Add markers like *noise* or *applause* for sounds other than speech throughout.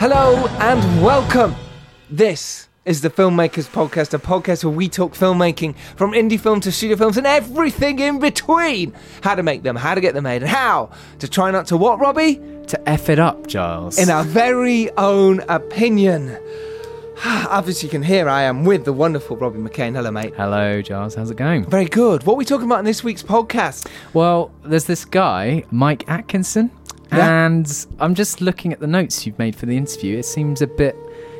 Hello and welcome. This is the Filmmakers Podcast, a podcast where we talk filmmaking from indie film to studio films and everything in between. How to make them, how to get them made, and how to try not to what, Robbie? To F it up, Giles. In our very own opinion. *sighs* Obviously, you can hear I am with the wonderful Robbie McCain. Hello, mate. Hello, Giles. How's it going? Very good. What are we talking about in this week's podcast? Well, there's this guy, Mike Atkinson, Yeah. and I'm just looking at the notes you've made for the interview. It seems a bit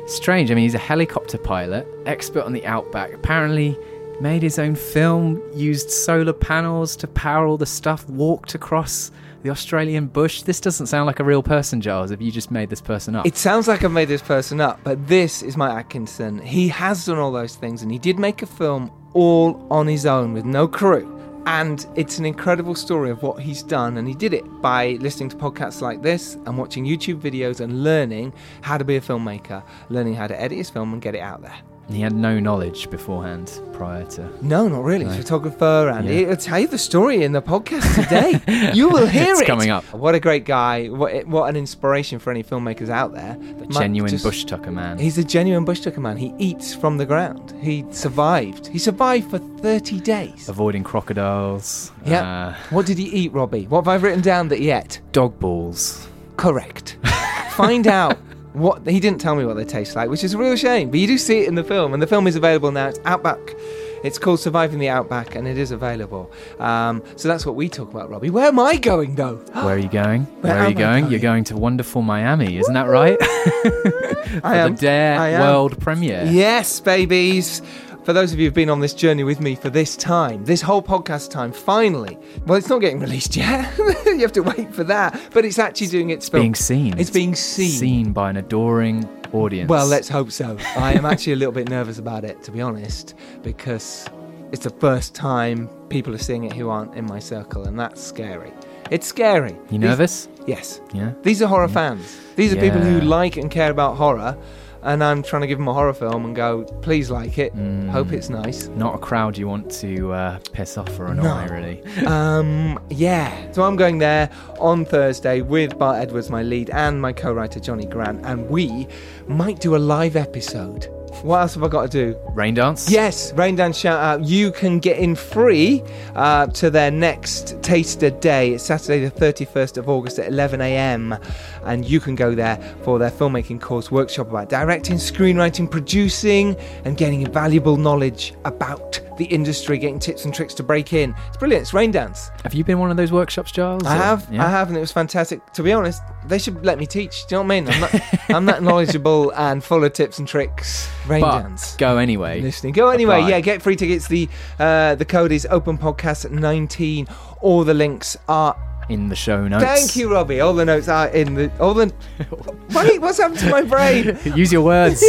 strange. I mean, he's a helicopter pilot, expert on the outback. Apparently, made his own film, used solar panels to power all the stuff, walked across the Australian bush. This doesn't sound like a real person, Giles. Have you just made this person up? It sounds like I've made this person up, but this is Mike Atkinson. He has done all those things, and he did make a film all on his own with no crew. And it's an incredible story of what he's done, and he did it by listening to podcasts like this and watching YouTube videos and learning how to be a filmmaker, learning how to edit his film and get it out there. He had no knowledge beforehand prior to. No, not really. A photographer, and Yeah. he'll tell you the story in the podcast today. *laughs* you will hear It's it. coming up. What a great guy! What what an inspiration for any filmmakers out there. The genuine just- bush tucker man. He's a genuine bush tucker man. He eats from the ground. He survived. He survived for 30 days. avoiding crocodiles. Yeah. Uh, What did he eat, Robbie? What have I written down that he ate? dog balls. Correct. Find out *laughs* what he didn't tell me what they taste like, which is a real shame. But you do see it in the film, and the film is available now. It's Outback. It's called Surviving the Outback, and it is available. Um, so that's what we talk about, Robbie. Where am I going though? *gasps* Where are you going? Where Where, are you going? going? You're going to wonderful Miami, isn't that right? *laughs* For I am. the Dare. World Premiere. Yes, babies. For those of you who've been on this journey with me for this time, this whole podcast time, finally. Well, it's not getting released yet. *laughs* you have to wait for that. But it's actually doing its film. Being seen. It's being seen. Seen by an adoring audience. Well, let's hope so. I am actually a little bit nervous about it, to be honest, because it's the first time people are seeing it who aren't in my circle, and that's scary. It's scary. You These- nervous? yes. Yeah. These are horror fans. These are people who like and care about horror, and I'm trying to give them a horror film and go, please like it. Hope it's nice. Not a crowd you want to uh, piss off or annoy, No. really. *laughs* Um, yeah. So I'm going there on Thursday with Bart Edwards, my lead, and my co-writer Johnny Grant, and we might do a live episode. What else have I got to do? Raindance? Yes, Raindance shout out. You can get in free uh, to their next taster day. It's Saturday, the 31st of August at 11 a.m. And you can go there for their filmmaking course workshop about directing, screenwriting, producing, and getting valuable knowledge about the industry, getting tips and tricks to break in. It's brilliant. It's Raindance. Have you been one of those workshops, Giles? I or- have, Yeah? I have, and it was fantastic. To be honest, they should let me teach. Do you know what I mean? I'm not, *laughs* I'm that knowledgeable and full of tips and tricks. Rain But Dance go anyway. listening. Go anyway. Apply. Yeah, get free tickets. The uh, the code is open podcast 19. All the links are. In the show notes. Thank you, Robbie. All the notes are in the. All the. *laughs* Wait, what's happened to my brain? *laughs* Use your words.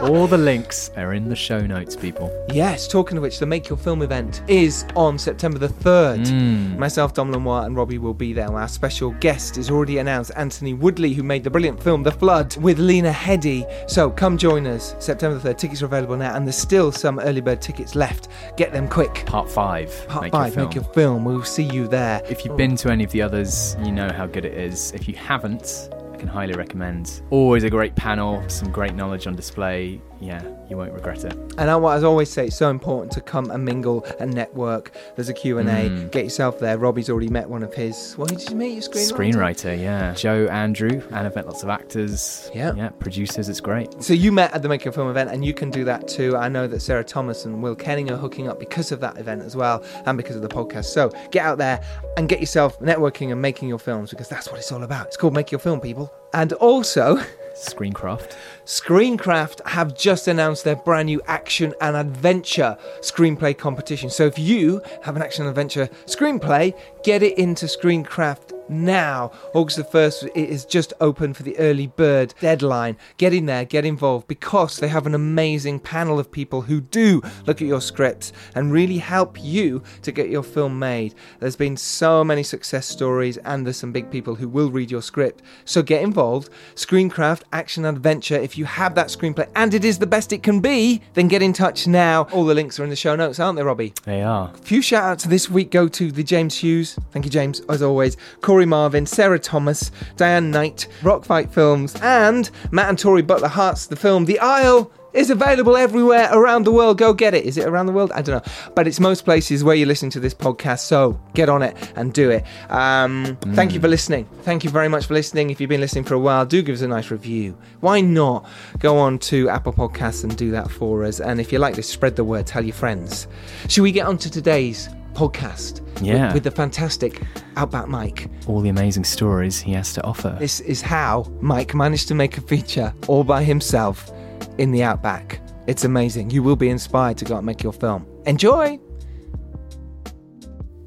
All the links are in the show notes, people. Yes. Talking of which, the Make Your Film event is on September the third. Mm. Myself, Dom Lenoir, and Robbie will be there. Our special guest is already announced, Anthony Woodley, who made the brilliant film The Flood with Lena Headey. So come join us September the 3rd. Tickets are available now, and there's still some early bird tickets left. Get them quick. Part five. Part Make five, your film. Make Your Film. We'll see you there. If you've been to any of the others, you know how good it is. If you haven't, can highly recommend. Always a great panel, some great knowledge on display. Yeah, you won't regret it. And I, what I always say, it's so important to come and mingle and network. There's a Q&A. Mm. Get yourself there. Robbie's already met one of his... What did you meet? Your screenwriter? Screenwriter, yeah. Joe Andrew, and I've met lots of actors. Yeah. Yeah, producers, it's great. So you met at the Make Your Film event, and you can do that too. I know that Sarah Thomas and Will Kenning are hooking up because of that event as well, and because of the podcast. So get out there and get yourself networking and making your films because that's what it's all about. It's called Make Your Film, people. And also, *laughs* Screencraft. Screencraft have just announced their brand new action and adventure screenplay competition. So if you have an action and adventure screenplay, get it into Screencraft now. August the 1st it is just open for the early bird deadline. Get in there, get involved because they have an amazing panel of people who do look at your scripts and really help you to get your film made. There's been so many success stories and there's some big people who will read your script. So get involved. Screencraft Action Adventure. If you have that screenplay and it is the best it can be, then get in touch now. All the links are in the show notes, aren't they, Robbie? They are. A few shout outs this week go to the James Hughes. Thank you, James, as always. Corey Marvin, Sarah Thomas, Diane Knight, Rock Fight Films, and Matt and Tori Butler-Harts. The film The Isle is available everywhere around the world. Go get it. Is it around the world? I don't know. But it's most places where you listen to this podcast. So get on it and do it. Um, Thank you for listening. Thank you very much for listening. If you've been listening for a while, do give us a nice review. Why not go on to Apple Podcasts and do that for us? And if you like this, spread the word. Tell your friends. Should we get on to today's podcast? with- Yeah. With, the fantastic Outback Mike. All the amazing stories he has to offer. This is how Mike managed to make a feature all by himself in the Outback. It's amazing. You will be inspired to go and make your film. Enjoy!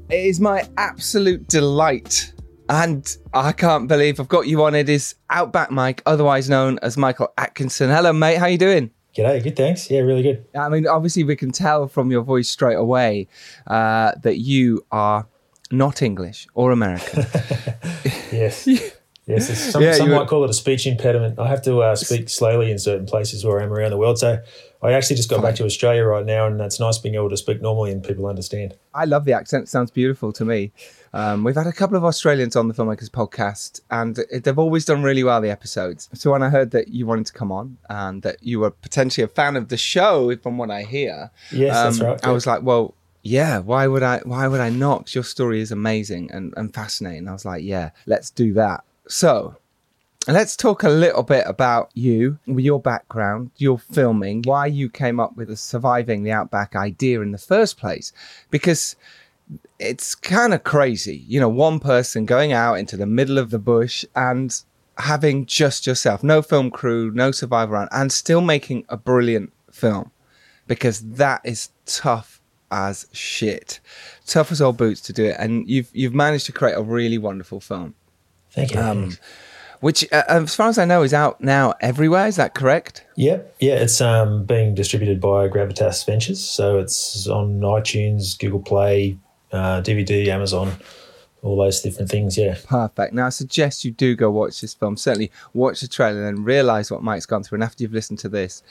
It is my absolute delight. And I can't believe I've got you on. It is Outback Mike, otherwise known as Michael Atkinson. Hello, mate. How are you doing? G'day, good thanks. Yeah, really good. I mean, obviously, we can tell from your voice straight away uh, that you are not English or American. *laughs* Yes. *laughs* yes, some, Yeah, some you were- might call it a speech impediment. I have to uh, speak slowly in certain places where I am around the world. So I actually just got back to Australia right now, and it's nice being able to speak normally and people understand. I love the accent. It sounds beautiful to me. Um, we've had a couple of Australians on the Filmmakers podcast, and they've always done really well, the episodes. So when I heard that you wanted to come on and that you were potentially a fan of the show, from what I hear, Yes, that's um, right. I was like, well, yeah, why would I? Why would I not? your story is amazing and, and fascinating. I was like, yeah, let's do that. So Let's talk a little bit about you, your background, your filming, why you came up with the surviving the outback idea in the first place. Because it's kind of crazy, you know, one person going out into the middle of the bush and having just yourself, no film crew, no survivor around, and still making a brilliant film. Because that is tough as shit, tough as all boots to do it, and you've you've managed to create a really wonderful film Thank you. um, which, uh, as far as I know, is out now everywhere. Is that correct? Yep. Yeah, it's um, being distributed by Gravitas Ventures. So it's on iTunes, Google Play, uh, DVD, Amazon, all those different things. Yeah. Perfect. Now, I suggest you do go watch this film. Certainly, watch the trailer and realize what Mike's gone through. And after you've listened to this,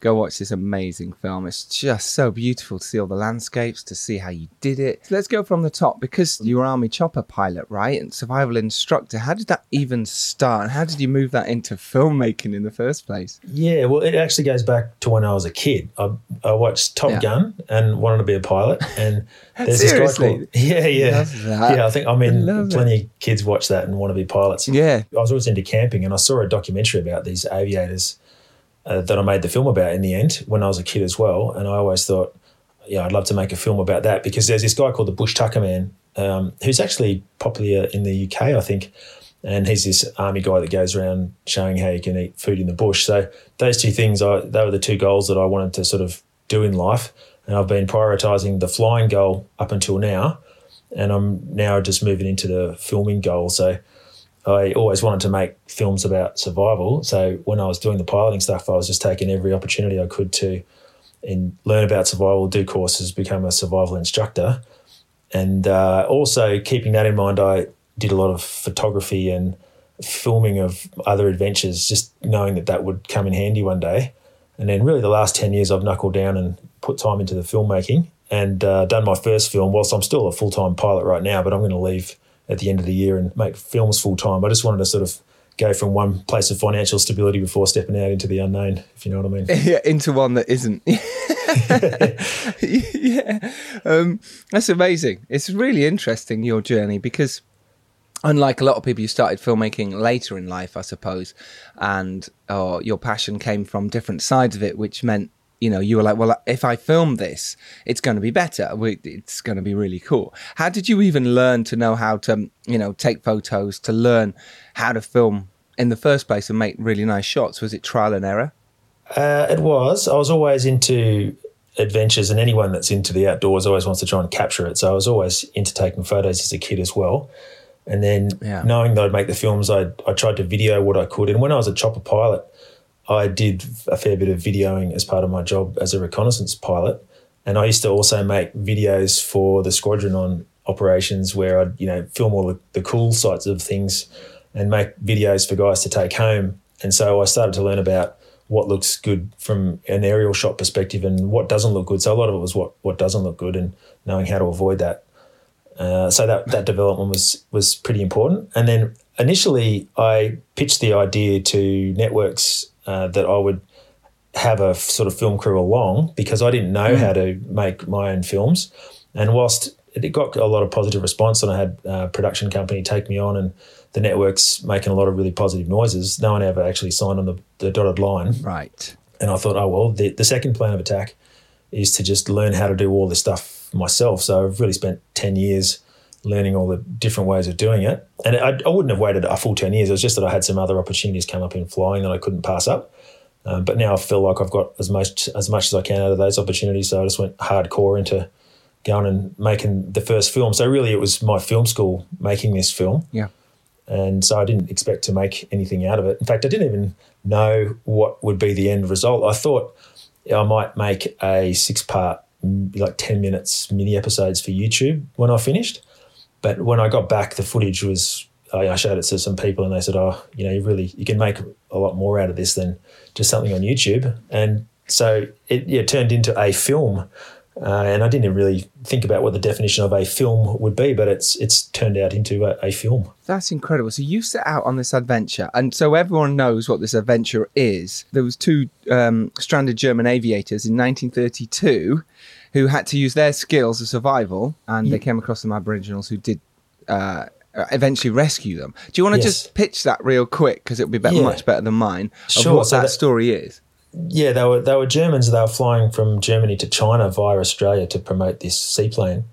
go watch this amazing film. It's just so beautiful to see all the landscapes, to see how you did it. So let's go from the top because you were Army chopper pilot, right? And survival instructor. How did that even start? And how did you move that into filmmaking in the first place? Yeah, well, it actually goes back to when I was a kid. I, I watched Top Yeah. Gun and wanted to be a pilot. And *laughs* there's this guy called *laughs* yeah, yeah, yeah. I think I mean plenty of kids watch that and want to be pilots. Yeah. I was always into camping, and I saw a documentary about these aviators uh, that I made the film about in the end when I was a kid as well. And I always thought, yeah, I'd love to make a film about that because there's this guy called the Bush Tucker Man um, who's actually popular in the UK, I think. And he's this army guy that goes around showing how you can eat food in the bush. So those two things, I, they were the two goals that I wanted to sort of do in life. And I've been prioritizing the flying goal up until now. And I'm now just moving into the filming goal. So I always wanted to make films about survival. So when I was doing the piloting stuff, I was just taking every opportunity I could to and learn about survival, do courses, become a survival instructor. And uh, also keeping that in mind, I did a lot of photography and filming of other adventures, just knowing that that would come in handy one day. And then really the last 10 years, I've knuckled down and put time into the filmmaking and uh, done my first film. Whilst I'm still a full time pilot right now, but I'm going to leave at the end of the year and make films full time. I just wanted to sort of go from one place of financial stability before stepping out into the unknown, if you know what I mean. *laughs* yeah, into one that isn't. *laughs* *laughs* yeah, um, that's amazing. It's really interesting your journey because, unlike a lot of people, you started filmmaking later in life, I suppose, and or your passion came from different sides of it, which meant you know you were like, well, if I film this, it's going to be better. It's going to be really cool. How did you even learn to know how to you know take photos to learn how to film? in the first place and make really nice shots? Was it trial and error? Uh, it was. I was always into adventures, and anyone that's into the outdoors always wants to try and capture it. So I was always into taking photos as a kid as well. And then Yeah. knowing that I'd make the films, I I tried to video what I could. And when I was a chopper pilot, I did a fair bit of videoing as part of my job as a reconnaissance pilot. And I used to also make videos for the squadron on operations where I'd, you know, film all the, the cool sides of things and make videos for guys to take home. And so I started to learn about what looks good from an aerial shot perspective and what doesn't look good. So a lot of it was what, what doesn't look good and knowing how to avoid that. Uh, so that, that development was was pretty important. And then initially, I pitched the idea to networks uh, that I would have a sort of film crew along because I didn't know how to make my own films. And whilst it got a lot of positive response, and I had a production company take me on, and the networks making a lot of really positive noises, no one ever actually signed on the, the dotted line. Right. And I thought, oh well, the, the second plan of attack is to just learn how to do all this stuff myself. So I've really spent ten years learning all the different ways of doing it. And I, I wouldn't have waited a full ten years. It was just that I had some other opportunities come up in flying that I couldn't pass up. Um, but now I feel like I've got as much as much as I can out of those opportunities. So I just went hardcore into going and making the first film. So really, it was my film school making this film Yeah. and so I didn't expect to make anything out of it. In fact, I didn't even know what would be the end result. I thought I might make a six-part, like ten minutes mini episodes for YouTube when I finished. But when I got back, the footage was I showed it to some people, and they said, "Oh, you know, you really you can make a lot more out of this than just something on YouTube." And so it yeah, turned into a film. Uh, and I didn't really think about what the definition of a film would be, but it's it's turned out into a, a film. That's incredible. So you set out on this adventure, and so everyone knows what this adventure is. There was two um, stranded German aviators in 1932 who had to use their skills of survival, and they came across some Aboriginals who did uh, eventually rescue them. Do you want to Yes. just pitch that real quick because it'll be better, Yeah. much better than mine of Sure, what so that, that- story is? Yeah, they were they were Germans. They were flying from Germany to China via Australia to promote this seaplane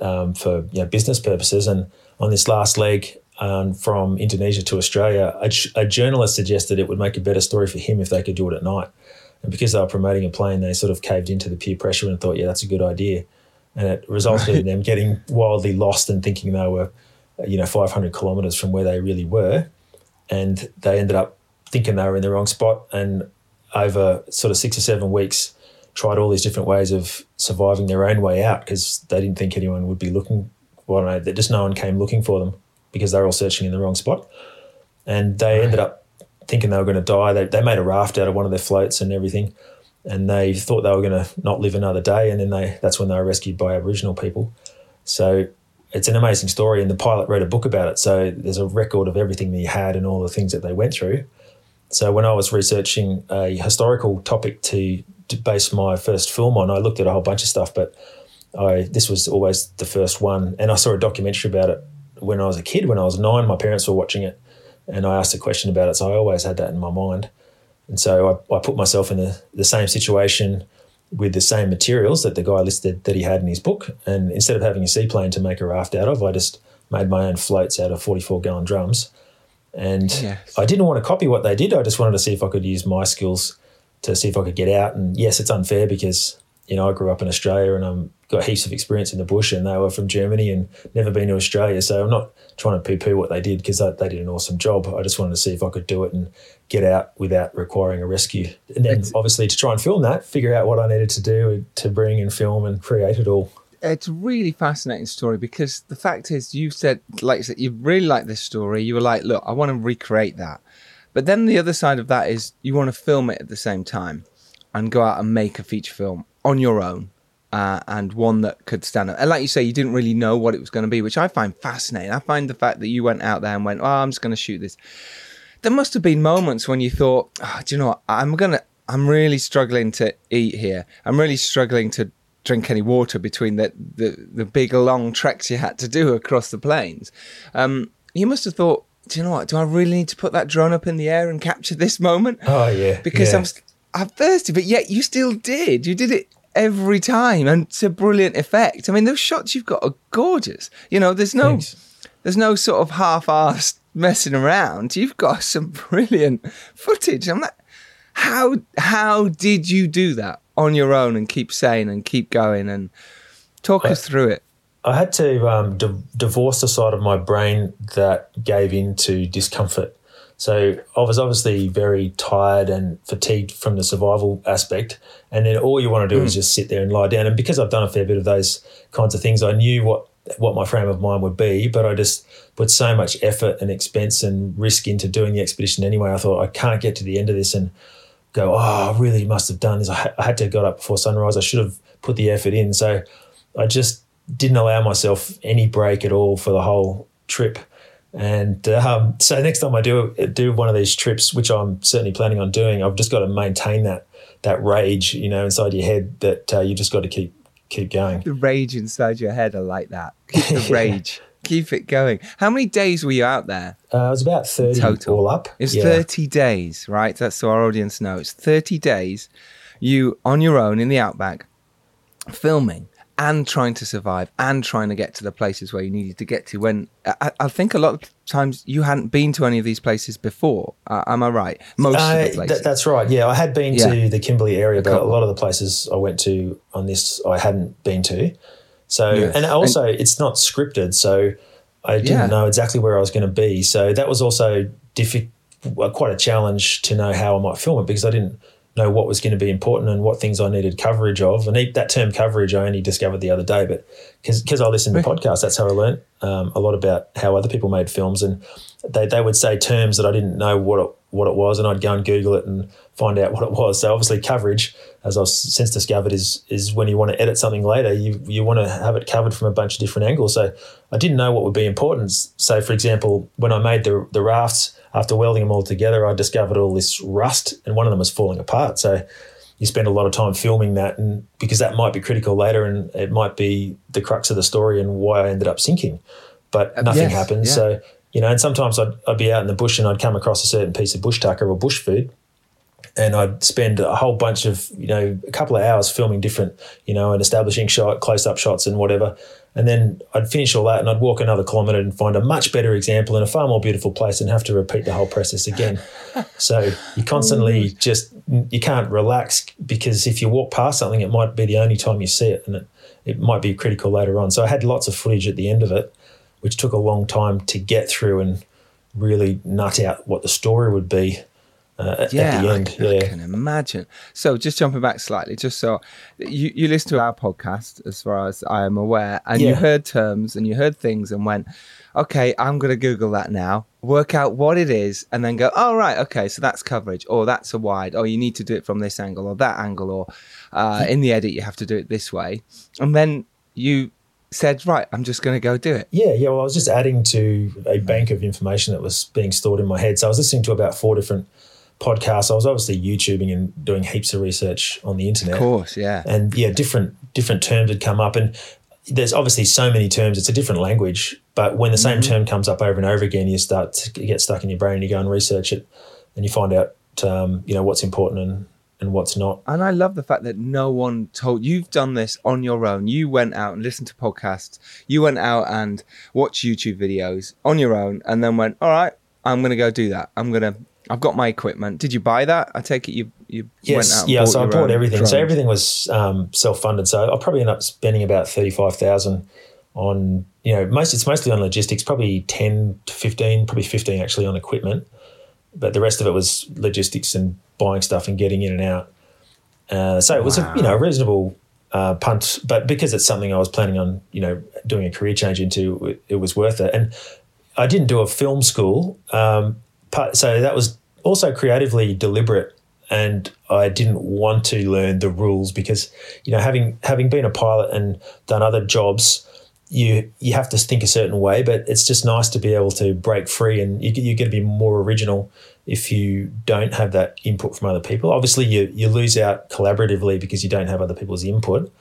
um, for you know, business purposes. And on this last leg um, from Indonesia to Australia, a journalist suggested it would make a better story for him if they could do it at night. And because they were promoting a plane, they sort of caved into the peer pressure and thought, yeah, that's a good idea. And it resulted in them getting wildly lost and thinking they were, you know, 500 kilometres from where they really were. And they ended up thinking they were in the wrong spot. And over sort of six or seven weeks, tried all these different ways of surviving their own way out because they didn't think anyone would be looking. Well, no, that just no one came looking for them because they were all searching in the wrong spot. And they ended up thinking they were going to die. They, they made a raft out of one of their floats and everything, and they thought they were going to not live another day. And then they that's when they were rescued by Aboriginal people. So it's an amazing story, and the pilot wrote a book about it. So there's a record of everything he had and all the things that they went through. So when I was researching a historical topic to, to base my first film on, I looked at a whole bunch of stuff, but I this was always the first one. And I saw a documentary about it when I was a kid. When I was nine, my parents were watching it, and I asked a question about it. So I always had that in my mind. And so I, I put myself in the, the same situation with the same materials that the guy listed that he had in his book. And instead of having a seaplane to make a raft out of, I just made my own floats out of 44 gallon drums. And Yes. I didn't want to copy what they did. I just wanted to see if I could use my skills to see if I could get out. And yes, it's unfair because, you know, I grew up in Australia and I'm got heaps of experience in the bush and they were from Germany and never been to Australia. So I'm not trying to poo poo what they did because they, they did an awesome job. I just wanted to see if I could do it and get out without requiring a rescue. And then obviously to try and film that, figure out what I needed to do to bring and film and create it all. it's a really fascinating story because the fact is you said like you said you really like this story you were like look i want to recreate that but then the other side of that is you want to film it at the same time and go out and make a feature film on your own uh, and one that could stand up and like you say you didn't really know what it was going to be which i find fascinating i find the fact that you went out there and went oh i'm just going to shoot this there must have been moments when you thought, oh, do you know what? I'm gonna, I'm really struggling to eat here. I'm really struggling to drink any water between the the, the big long treks you had to do across the plains. Um, you must have thought, do you know what? Do I really need to put that drone up in the air and capture this moment? Oh, yeah. because yeah. I'm I'm thirsty, but yet you still did. You did it every time, and it's a brilliant effect. I mean, those shots you've got are gorgeous. You know, there's no Thanks. There's no sort of half-assed messing around. You've got *laughs* some brilliant footage. I'm like, how how did you do that on your own and keep saying and keep going and talk us through it? I had to um, di- divorce the side of my brain that gave in to discomfort. So I was obviously very tired and fatigued from the survival aspect. And then all you want to do mm. is just sit there and lie down. And because I've done a fair bit of those kinds of things, I knew what what my frame of mind would be, but I just put so much effort and expense and risk into doing the expedition anyway. I thought I can't get to the end of this and go, oh, I really must have done this. I, ha- I had to have got up before sunrise. I should have put the effort in. So I just didn't allow myself any break at all for the whole trip. And um, so next time I do do one of these trips, which I'm certainly planning on doing, I've just got to maintain that that rage, you know, inside your head that uh, you just got to keep keep going. The rage inside your head, I like that. *laughs* The rage. Keep it going. How many days were you out there? Uh, it was about 30 Total. all up. It's yeah. 30 days, right? That's so our audience knows. It's 30 days you on your own in the outback filming and trying to survive and trying to get to the places where you needed to get to when I, I think a lot of times you hadn't been to any of these places before. Uh, am i right? Most uh, of the places. th- that's right yeah. I had been yeah. to the kimberley area but a lot of the places i went to on this i hadn't been to. So yes. and also and, it's not scripted so i didn't yeah. know exactly where i was going to be. So that was also difficult quite a challenge to know how i might film it because i didn't know what was going to be important and what things I needed coverage of. And that term coverage I only discovered the other day, but because I listened to podcasts, that's how I learned um, a lot about how other people made films. And they, they would say terms that I didn't know what it, what it was, and I'd go and Google it and find out *laughs* what it was. So obviously, coverage, as I've since discovered, is is when you want to edit something later, you you want to have it covered from a bunch of different angles. So I didn't know what would be important. So for example, when I made the the rafts after welding them all together, I discovered all this rust, and one of them was falling apart. So you spend a lot of time filming that, and because that might be critical later, and it might be the crux of the story and why I ended up sinking. But uh, nothing yes, happened. Yeah. So you know, and sometimes I'd, I'd be out in the bush and I'd come across a certain piece of bush tucker or bush food, and I'd spend a whole bunch of you know a couple of hours filming different you know and establishing shot close up shots and whatever and then I'd finish all that and I'd walk another kilometre and find a much better example in a far more beautiful place and have to repeat the whole process again. *laughs* so you constantly mm. just, you can't relax because if you walk past something, it might be the only time you see it and it, it might be critical later on. So I had lots of footage at the end of it, which took a long time to get through and really nut out what the story would be uh, yeah, at the end. I, yeah. I can imagine. So, just jumping back slightly, just so you, you listened to our podcast, as far as I am aware, and yeah. you heard terms and you heard things and went, okay, I'm going to Google that now, work out what it is, and then go, oh, right, okay, so that's coverage, or that's a wide, or you need to do it from this angle or that angle, or uh, in the edit, you have to do it this way. And then you said, right, I'm just going to go do it. Yeah, yeah. Well, I was just adding to a bank of information that was being stored in my head. So I was listening to about four different podcasts. I was obviously YouTubing and doing heaps of research on the internet. Of course, yeah. And yeah, different different terms had come up, and there's obviously so many terms. It's a different language, but when the same mm-hmm. term comes up over and over again, you start to get stuck in your brain. and You go and research it, and you find out um, you know what's important and and what's not. And I love the fact that no one told you've done this on your own. You went out and listened to podcasts. You went out and watched YouTube videos on your own, and then went, "All right, I'm going to go do that. I'm going to I've got my equipment. Did you buy that? I take it you you yes, went out. yeah. So I bought everything. Drones. So everything was um, self funded. So I'll probably end up spending about thirty five thousand on you know most it's mostly on logistics. Probably ten to fifteen, probably fifteen actually on equipment. But the rest of it was logistics and buying stuff and getting in and out. Uh, so it was wow. a you know a reasonable uh, punt, but because it's something I was planning on you know doing a career change into, it, it was worth it. And I didn't do a film school. Um, so that was also creatively deliberate and I didn't want to learn the rules because you know having having been a pilot and done other jobs you you have to think a certain way but it's just nice to be able to break free and you, you're going to be more original if you don't have that input from other people. Obviously you you lose out collaboratively because you don't have other people's input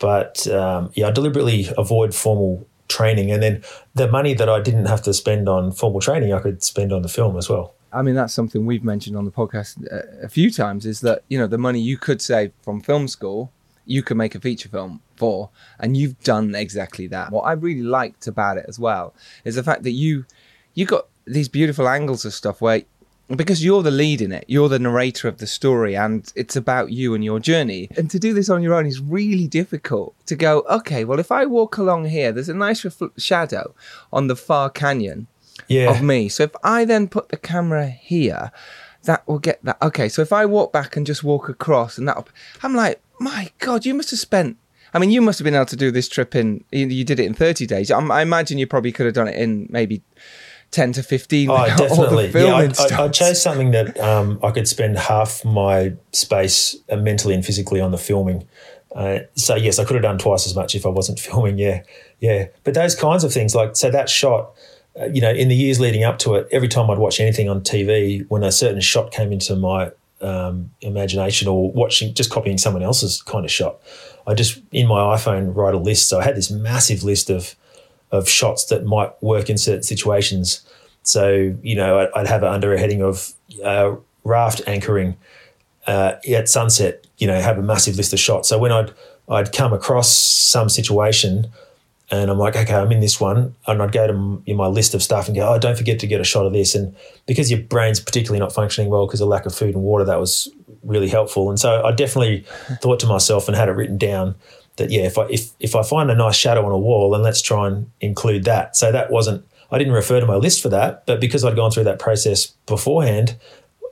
but um, yeah I deliberately avoid formal training. And then the money that I didn't have to spend on formal training I could spend on the film as well. I mean, that's something we've mentioned on the podcast uh, a few times is that, you know, the money you could save from film school you can make a feature film for, and you've done exactly that. What I really liked about it as well is the fact that you you got these beautiful angles of stuff where because you're the lead in it, you're the narrator of the story, and it's about you and your journey. And to do this on your own is really difficult. To go, okay, well, if I walk along here, there's a nice refl- shadow on the far canyon Yeah. of me. So if I then put the camera here, that will get that. Okay, so if I walk back and just walk across, and that, I'm like, my God, you must have spent. I mean, you must have been able to do this trip in. You, you did it in 30 days. I, I imagine you probably could have done it in maybe 10 to 15. Oh, *laughs* definitely. Yeah, I, I. I chose something that um, I could spend half my space uh, mentally and physically on the filming. Uh, so yes, I could have done twice as much if I wasn't *laughs* filming. Yeah, yeah. But those kinds of things, like so that shot, uh, you know, in the years leading up to it, every time I'd watch anything on TV, when a certain shot came into my um, imagination or watching, just copying someone else's kind of shot, I just in my iPhone write a list. So I had this massive list of of shots that might work in certain situations. So you know, I'd, have it under a heading of uh, raft anchoring uh, at sunset. You know, have a massive list of shots. So when I'd I'd come across some situation, and I'm like, okay, I'm in this one, and I'd go to my list of stuff and go, oh, don't forget to get a shot of this. And because your brain's particularly not functioning well because of lack of food and water, that was really helpful. And so I definitely thought to myself and had it written down that yeah, if I if if I find a nice shadow on a wall, then let's try and include that. So that wasn't I didn't refer to my list for that, but because I'd gone through that process beforehand,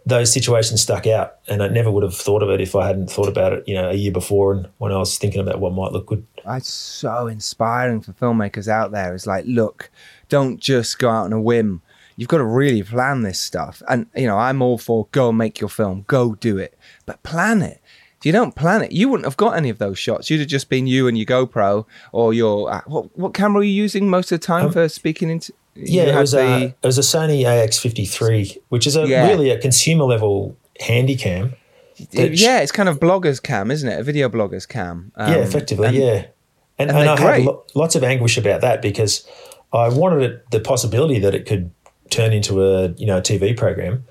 those situations stuck out, and I never would have thought of it if I hadn't thought about it, you know, a year before and when I was thinking about what might look good. It's so inspiring for filmmakers out there. It's like, look, don't just go out on a whim. You've got to really plan this stuff. And, you know, I'm all for go make your film, go do it, but plan it. If you don't plan it, you wouldn't have got any of those shots. You'd have just been you and your GoPro or your. Uh, what, what camera are you using most of the time Um, for speaking into? Yeah, it was, a, it was a Sony AX53, which is a Yeah. really a consumer level handy yeah, it's kind of bloggers cam, isn't it? A video bloggers cam. Um, yeah, effectively, and- yeah. And, and and, I had great. lo- lots of anguish about that because I wanted it, the possibility that it could turn into a you know a TV program.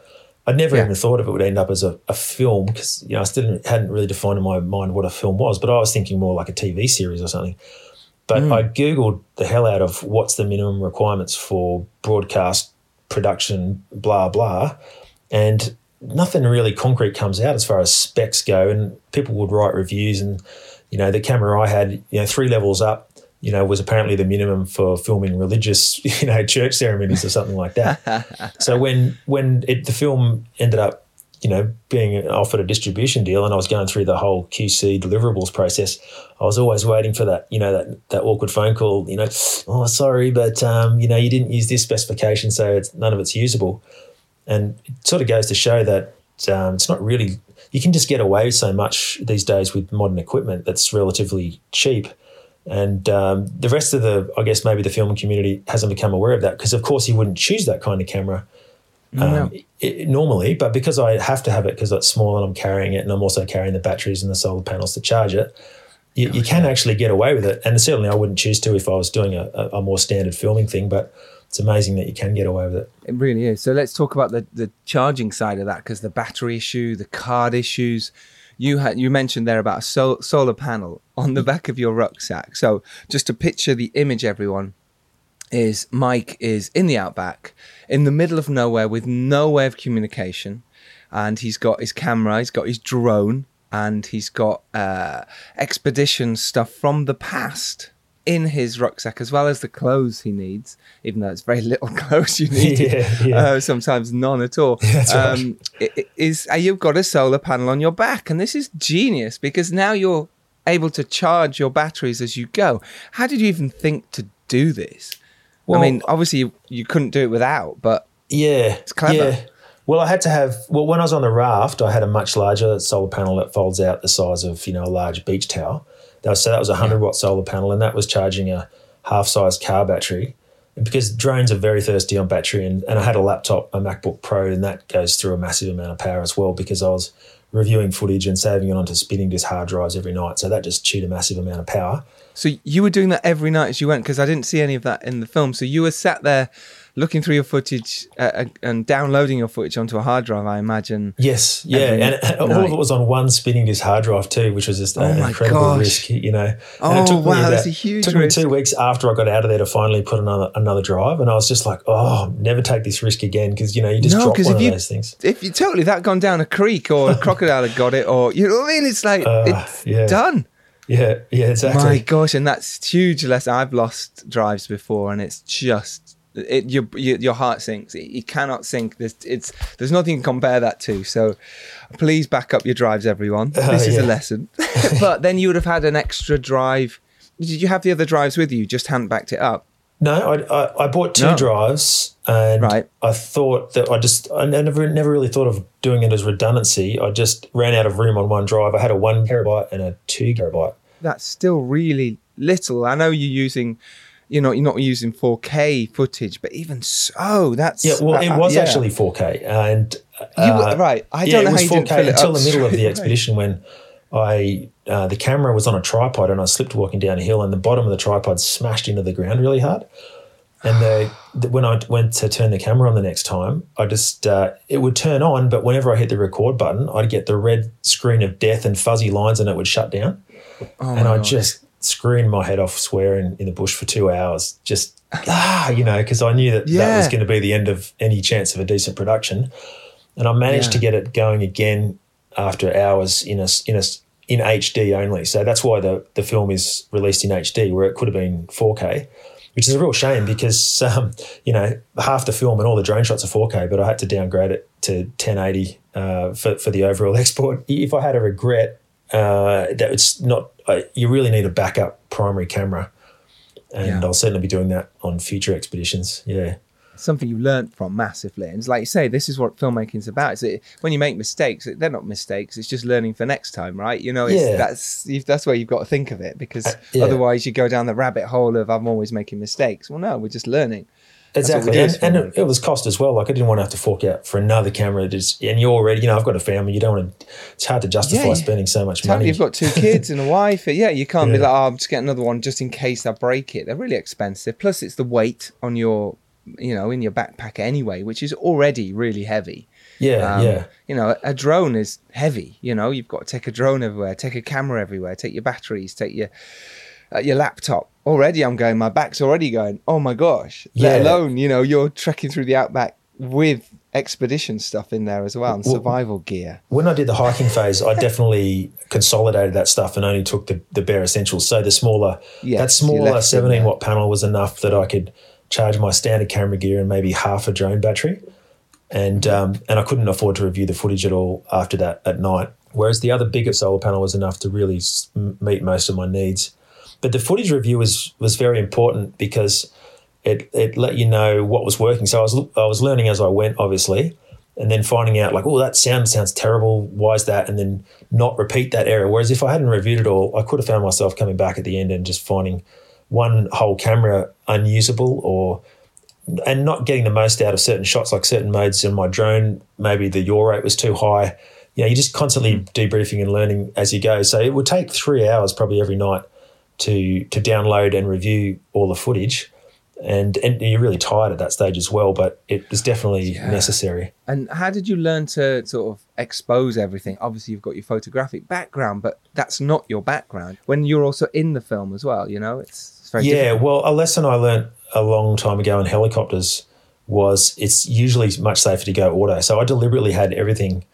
I'd never Yeah. even thought if it would end up as a, a film because you know I still hadn't really defined in my mind what a film was, but I was thinking more like a TV series or something. But Hmm. I googled the hell out of what's the minimum requirements for broadcast production, blah blah, and nothing really concrete comes out as far as specs go. And people would write reviews, and you know the camera I had, you know, three levels up, you know, was apparently the minimum for filming religious, *laughs* you know, church ceremonies or something like that. *laughs* so when when it, the film ended up, you know, being offered a distribution deal, and I was going through the whole QC deliverables process, I was always waiting for that, you know, that that awkward phone call, you know, oh sorry, but um, you know, you didn't use this specification, so it's none of it's usable, and it sort of goes to show that um, it's not really. You can just get away so much these days with modern equipment that's relatively cheap. And um, the rest of the, I guess maybe the film community hasn't become aware of that because, of course, you wouldn't choose that kind of camera um, i- normally. But because I have to have it because it's small and I'm carrying it and I'm also carrying the batteries and the solar panels to charge it, you, you can actually get away with it. And certainly I wouldn't choose to if I was doing a, a, a more standard filming thing. But it's amazing that you can get away with it. It really is. So let's talk about the, the charging side of that because the battery issue, the card issues. You had you mentioned there about a sol- solar panel on the back of your rucksack. So just to picture the image, everyone is Mike is in the outback, in the middle of nowhere with no way of communication, and he's got his camera, he's got his drone, and he's got uh, expedition stuff from the past in his rucksack as well as the clothes he needs, even though it's very *laughs* little clothes you need. *laughs* Yeah, yeah. Uh, sometimes none at all. *laughs* Right. um, it- it is uh, you've got a solar panel on your back, and this is genius because now you're able to charge your batteries as you go. How did you even think to do this? Well- I mean, obviously you, you couldn't do it without, but Yeah, it's clever. Yeah. Well, I had to have. Well, when I was on the raft, I had a much larger solar panel that folds out the size of you know a large beach towel. That was, so that was a hundred watt solar panel, and that was charging a half size car battery. And because drones are very thirsty on battery, and, and I had a laptop, a MacBook Pro, and that goes through a massive amount of power as well. Because I was reviewing footage and saving it onto spinning disk hard drives every night, so that just chewed a massive amount of power. So you were doing that every night as you went because I didn't see any of that in the film. So you were sat there looking through your footage uh, uh and downloading your footage onto a hard drive. I imagine. Yes, yeah, and all of it was on one spinning disk hard drive too, which was just Oh an incredible gosh. risk. You know, Oh, it took me wow, about- that's a huge Took me two weeks after I got out of there to finally put another another drive, and I was just like, oh, never take this risk again because you know you just No, drop one of you- those things. If you totally that gone down a creek or a crocodile had got it, or you know what I mean, it's like Uh, it's yeah. done. Yeah, yeah, exactly. My gosh, and that's huge lesson. I've lost drives before, and it's just it. Your your, your heart sinks. It, you cannot sink. There's it's there's nothing to compare that to. So, please back up your drives, everyone. Uh, this is a lesson. *laughs* but then you would have had an extra drive. Did you have the other drives with you? Just hadn't backed it up. No, I, I, I bought two No. drives, and Right. I thought that I just I never never really thought of doing it as redundancy. I just ran out of room on one drive. I had a one terabyte and a two terabyte. That's still really little. I know you're using. You know, you're not using 4K footage, but even so, that's Yeah, well, it uh, was yeah. actually 4K, and You were- right. I don't know it how was you 4K fill it until the middle of the *laughs* expedition when I uh, the camera was on a tripod and I slipped walking down a hill, and the bottom of the tripod smashed into the ground really hard. And the, the, when I went to turn the camera on the next time, I just uh, it would turn on, but whenever I hit the record button, I'd get the red screen of death and fuzzy lines, and it would shut down. Oh and I gosh. just screamed my head off swearing in the bush for two hours, just ah, you know, because I knew that that was going to be the end of any chance of a decent production. And I managed Yeah. to get it going again after hours in a in a in HD only. So that's why the the film is released in HD, where it could have been 4K. Which is a real shame because um, you know half the film and all the drone shots are 4K, but I had to downgrade it to 1080 uh, for for the overall *laughs* export. If I had a regret, uh, that it's not. Uh, you really need a backup primary camera, and Yeah. I'll certainly be doing that on future expeditions. Yeah, something you learned from massively. And like you say, this is what filmmaking's about. Is it when you make mistakes, they're not mistakes. It's just learning for next time, right? You know, it's, Yeah. that's that's where you've got to think of it because Uh, yeah. otherwise you go down the rabbit hole of I'm always making mistakes. Well, no, we're just learning. That's what we exactly. And, and it, it was cost as well. Like I didn't want to have to fork out for another camera. Just and you're already, you know, I've got a family. You don't want to. It's hard to justify Yeah. spending so much money. you've got two kids and a *laughs* wife. Yeah, you can't be like, oh, I'm just get another one just in case I break it. They're really expensive. Plus, it's the weight on your, you know, in your backpack anyway, which is already really heavy. yeah, Um, yeah. You know, a drone is heavy. You know, you've got to take a drone everywhere, take a camera everywhere, take your batteries, take your uh, your laptop. Already, I'm going. My back's already going. Oh my gosh! Let Yeah. alone, you know, you're trekking through the outback with expedition stuff in there as well and Well- survival gear. when I did the hiking phase, I definitely consolidated that stuff and only took the, the bare essentials. So the smaller, Yes, that smaller 17 watt panel was enough that I could charge my standard camera gear and maybe half a drone battery. And, um, and I couldn't afford to review the footage at all after that at night. Whereas the other bigger solar panel was enough to really meet most of my needs. But the footage review was, was very important because it, it let you know what was working. So I was, I was learning as I went, obviously and then finding out like, oh, that sound sounds terrible. Why is that? And then not repeat that error. Whereas if I hadn't reviewed it all, I could have found myself coming back at the end and just finding one whole camera unusable or and not getting the most out of certain shots, like certain modes in my drone. Maybe the yaw rate was too high. You know, you're just constantly hmm. debriefing and learning as you go. So it would take three hours probably every night to to download and review all the footage. And and you're really tired at that stage as well, but it was definitely Yeah. necessary. And how did you learn to sort of expose everything? Obviously, you've got your photographic background, but that's not your background. When you're also in the film as well, you know, it's, it's very yeah, different. well, a lesson I learnt a long time ago in helicopters was it's usually much safer to go auto. So I deliberately had everything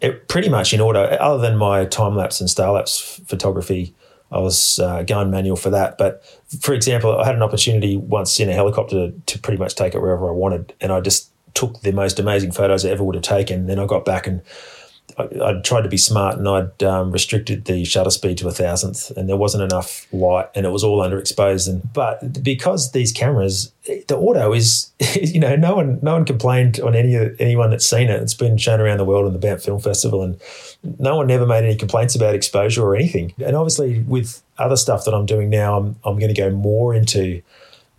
it, pretty much in auto, other than my time lapse and star lapse photography. I was uh, going manual for that. But for example, I had an opportunity once in a helicopter to pretty much take it wherever I wanted, and I just took the most amazing photos I ever would have taken. Then I got back and I, I tried to be smart and I'd um, restricted the shutter speed to a thousandth, and there wasn't enough light, and it was all underexposed. And but because these cameras, the auto is, *laughs* you know, no one no one complained on any anyone that's seen it. It's been shown around the world in the Banff Film Festival, and no one never made any complaints about exposure or anything. And obviously, with other stuff that I'm doing now, I'm I'm going to go more into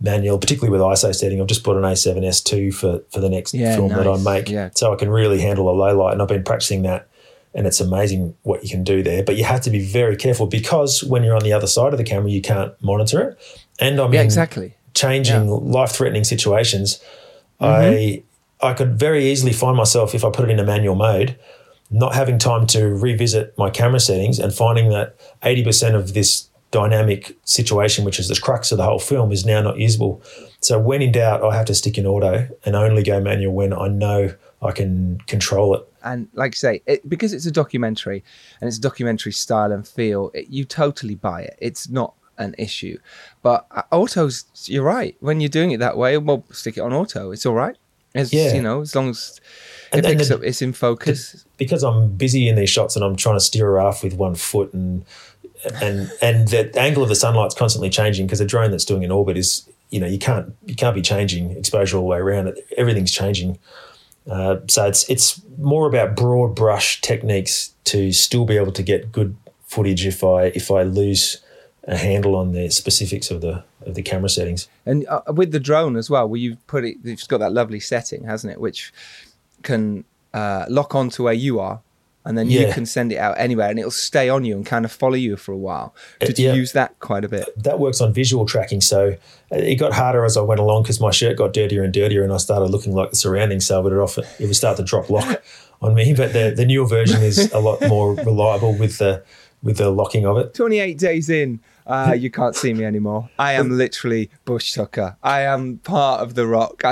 manual, particularly with ISO setting. I've just bought an A7S2 for for the next Yeah, film that I make, Yeah. so I can really handle a low light. And I've been practicing that and it's amazing what you can do there. But you have to be very careful because when you're on the other side of the camera, you can't monitor it. And I'm Yeah, exactly. changing Yeah. life-threatening situations, Mm-hmm. I I could very easily find myself if I put it in a manual mode, not having time to revisit my camera settings and finding that eighty percent of this dynamic situation, which is the crux of the whole film, is now not usable. So when in doubt, I have to stick in auto and only go manual when I know I can control it. and like I say, it, because it's a documentary and it's a documentary style and feel, it, you totally buy it. It's not an issue. But uh, autos, you're right. When you're doing it that way, well, stick it on auto. It's all right. As Yeah. you know, as long as it And- and the- up, it's in focus. because I'm busy in these shots and I'm trying to steer her off with one foot and and and the angle of the sunlight's constantly changing because a drone that's doing an orbit is you know you can't you can't be changing exposure all the way around everything's changing uh, so it's it's more about broad brush techniques to still be able to get good footage if I if I lose a handle on the specifics of the of the camera settings And uh, with the drone as well, where you've put it, it's got that lovely setting, hasn't it? Which can uh, lock on to where you are, and then you can send it out anywhere, and it'll stay on you and kind of follow you for a while. Did you yeah. use that quite a bit? that works on visual tracking. So uh, it got harder as I went along because my shirt got dirtier and dirtier, and I started looking like the surroundings. So it would often it would start to drop lock *laughs* on me. But the the newer version is a lot more *laughs* reliable with the with the locking of it. 28 days in, uh, you can't see me anymore. I am *laughs* literally Bush Tucker. I am part of the rock.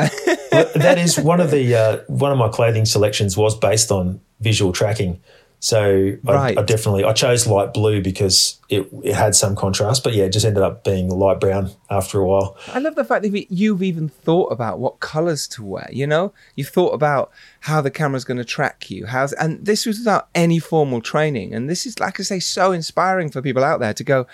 That is one of the uh, one of my clothing selections was based on visual tracking. So Right. I, I definitely I chose light blue because it, it had some contrast, but yeah, it just ended up being light brown after a while. I love the fact that you've even thought about what colors to wear. You know, you've thought about how the camera's going to track you. How's and this was without any formal training. And this is, like I say, so inspiring for people out there to go.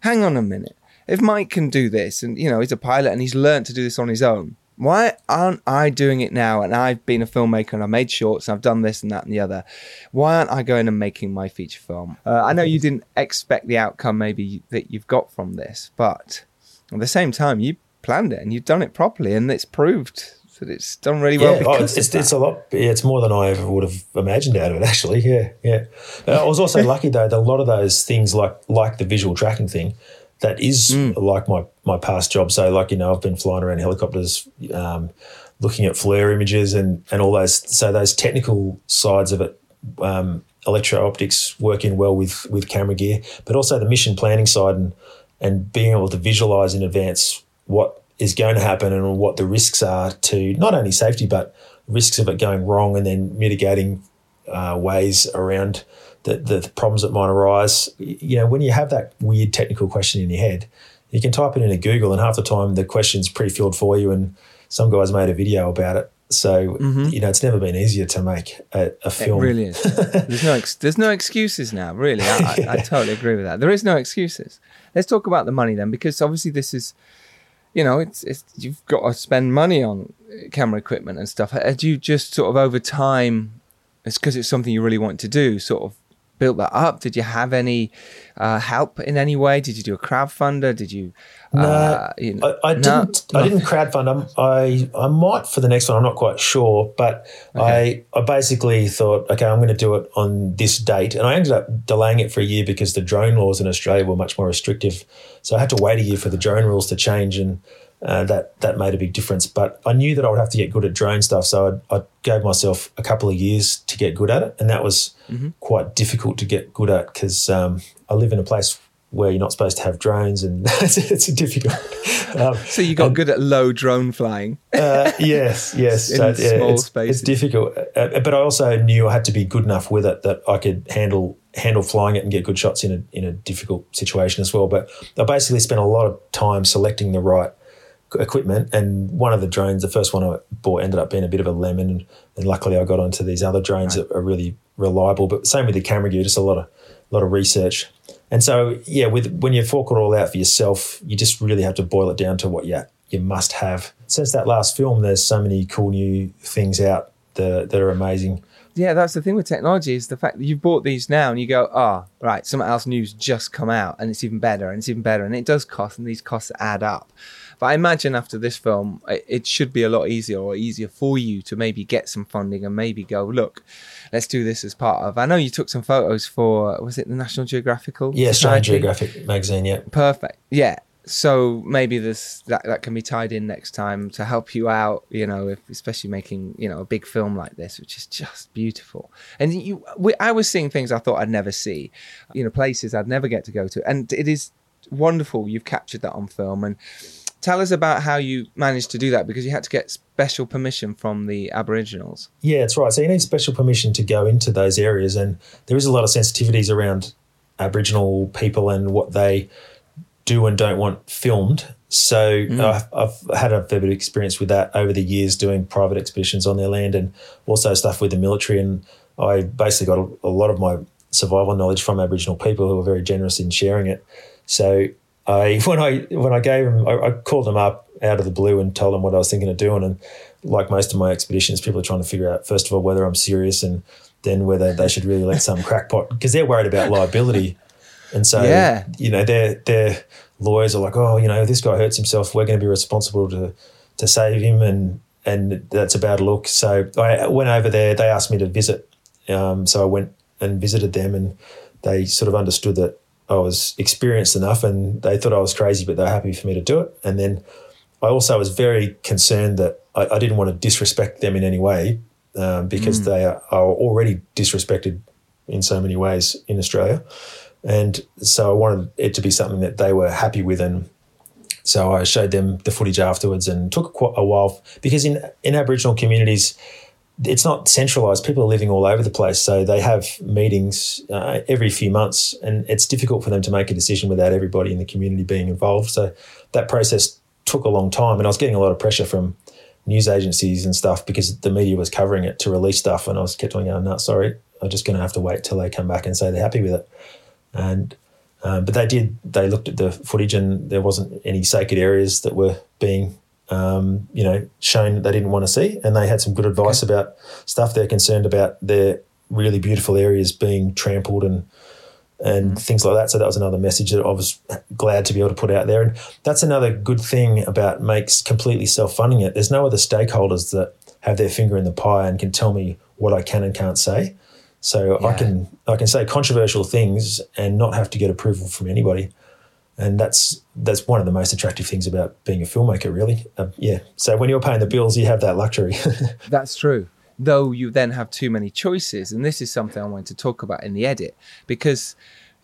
Hang on a minute. If Mike can do this, and you know he's a pilot and he's learned to do this on his own, why aren't I doing it now? And I've been a filmmaker and I've made shorts and I've done this and that and the other. Why aren't I going and making my feature film? Uh, I know you didn't expect the outcome maybe that you've got from this, but at the same time, you planned it and you've done it properly, and it's proved that it's done really well. yeah, oh, it's, it's, a lot. Yeah, it's more than I ever would have imagined out of it. Actually, yeah, yeah. Uh, I was also *laughs* lucky though that a lot of those things, like like the visual tracking thing, that is Mm. like my my past job. So, like you know, I've been flying around helicopters, um, looking at FLIR images and and all those. So those technical sides of it. Um, electro optics working well with with camera gear, but also the mission planning side and and being able to visualize in advance what is going to happen and what the risks are to not only safety but risks of it going wrong and then mitigating uh, ways around the, the problems that might arise. You know, when you have that weird technical question in your head, you can type it into Google and half the time the question's pre-filled for you and some guys made a video about it. So, mm-hmm. you know, it's never been easier to make a, a It film. really is. There's no ex- there's no excuses now. Really, I, I, I *laughs* totally agree with that. There is no excuses. Let's talk about the money then, because obviously this is, you know, it's it's you've got to spend money on camera equipment and stuff. Uh, Had you just sort of over time, it's because it's something you really want to do, sort of built that up? Did you have any uh, help in any way? Did you do a crowdfunder? Did you? Uh, you know, I, I no? didn't. I didn't crowdfund them. I I might for the next one. I'm not quite sure, but I I basically thought, okay, I'm going to do it on this date, and I ended up delaying it for a year because the drone laws in Australia were much more restrictive. So I had to wait a year for the drone rules to change, and uh, that that made a big difference. But I knew that I would have to get good at drone stuff, so I, I gave myself a couple of years to get good at it, and that was quite difficult to get good at because um, I live in a place where you're not supposed to have drones, and *laughs* it's, it's difficult. *laughs* Um, So you got good at low drone flying. uh, yes, *laughs* yes. In So, yeah, small it's, spaces. it's difficult, uh, but I also knew I had to be good enough with it that I could handle handle flying it and get good shots in a in a difficult situation as well. But I basically spent a lot of time selecting the right equipment, and one of the drones, the first one I bought, ended up being a bit of a lemon, and, luckily I got onto these other drones that are really reliable. But same with the camera gear, just a lot of lot of research. And so, yeah, with when you fork it all out for yourself, you just really have to boil it down to what you you must have. Since that last film, there's so many cool new things out that, that are amazing. yeah, that's the thing with technology is the fact that you've bought these now and you go, oh, right, something else new's just come out and it's even better and it's even better and it does cost and these costs add up. But I imagine after this film, it, it should be a lot easier or easier for you to maybe get some funding and maybe go, look, let's do this as part of. I know you took some photos for, was it the National Geographical? Yeah, Society? Geographic magazine. Yeah. Perfect. Yeah. So maybe this that, that can be tied in next time to help you out, you know, if, especially making you know a big film like this, which is just beautiful. And you, we, I was seeing things I thought I'd never see, you know, places I'd never get to go to, and it is wonderful you've captured that on film. And tell us about how you managed to do that because you had to get special permission from the Aboriginals. Yeah, that's right. So you need special permission to go into those areas, and there is a lot of sensitivities around Aboriginal people and what they do and don't want filmed. So mm. I've, I've had a fair bit of experience with that over the years, doing private expeditions on their land and also stuff with the military. And I basically got a, a lot of my survival knowledge from Aboriginal people who were very generous in sharing it. So I *laughs* when I when I gave them, I, I called them up out of the blue and told them what I was thinking of doing. And like most of my expeditions, people are trying to figure out first of all whether I'm serious and then whether they should really let some crackpot because they're worried about liability. And so, Yeah. you know, their their lawyers are like, oh, you know, if this guy hurts himself, we're going to be responsible to to save him, and and that's a bad look. So I went over there. They asked me to visit, um, so I went and visited them, and they sort of understood that I was experienced enough, and they thought I was crazy, but they were happy for me to do it. And then I also was very concerned that I, I didn't want to disrespect them in any way um, because they are, are already disrespected in so many ways in Australia. And so I wanted it to be something that they were happy with. And so I showed them the footage afterwards and took quite a while because in, in Aboriginal communities, it's not centralized. People are living all over the place. So they have meetings uh, every few months and it's difficult for them to make a decision without everybody in the community being involved. So that process took a long time. And I was getting a lot of pressure from news agencies and stuff because the media was covering it to release stuff. And I was kept on going, no, sorry, I'm just going to have to wait till they come back and say they're happy with it. And um, but they did. They looked at the footage, and there wasn't any sacred areas that were being, um, you know, shown that they didn't want to see. And they had some good advice about stuff they're concerned about their really beautiful areas being trampled and and things like that. So that was another message that I was glad to be able to put out there. And that's another good thing about makes completely self funding it. There's no other stakeholders that have their finger in the pie and can tell me what I can and can't say. So I can I can say controversial things and not have to get approval from anybody, and that's that's one of the most attractive things about being a filmmaker. Really, uh, yeah. So when you're paying the bills, you have that luxury. *laughs* That's true. Though you then have too many choices, and this is something I wanted to talk about in the edit because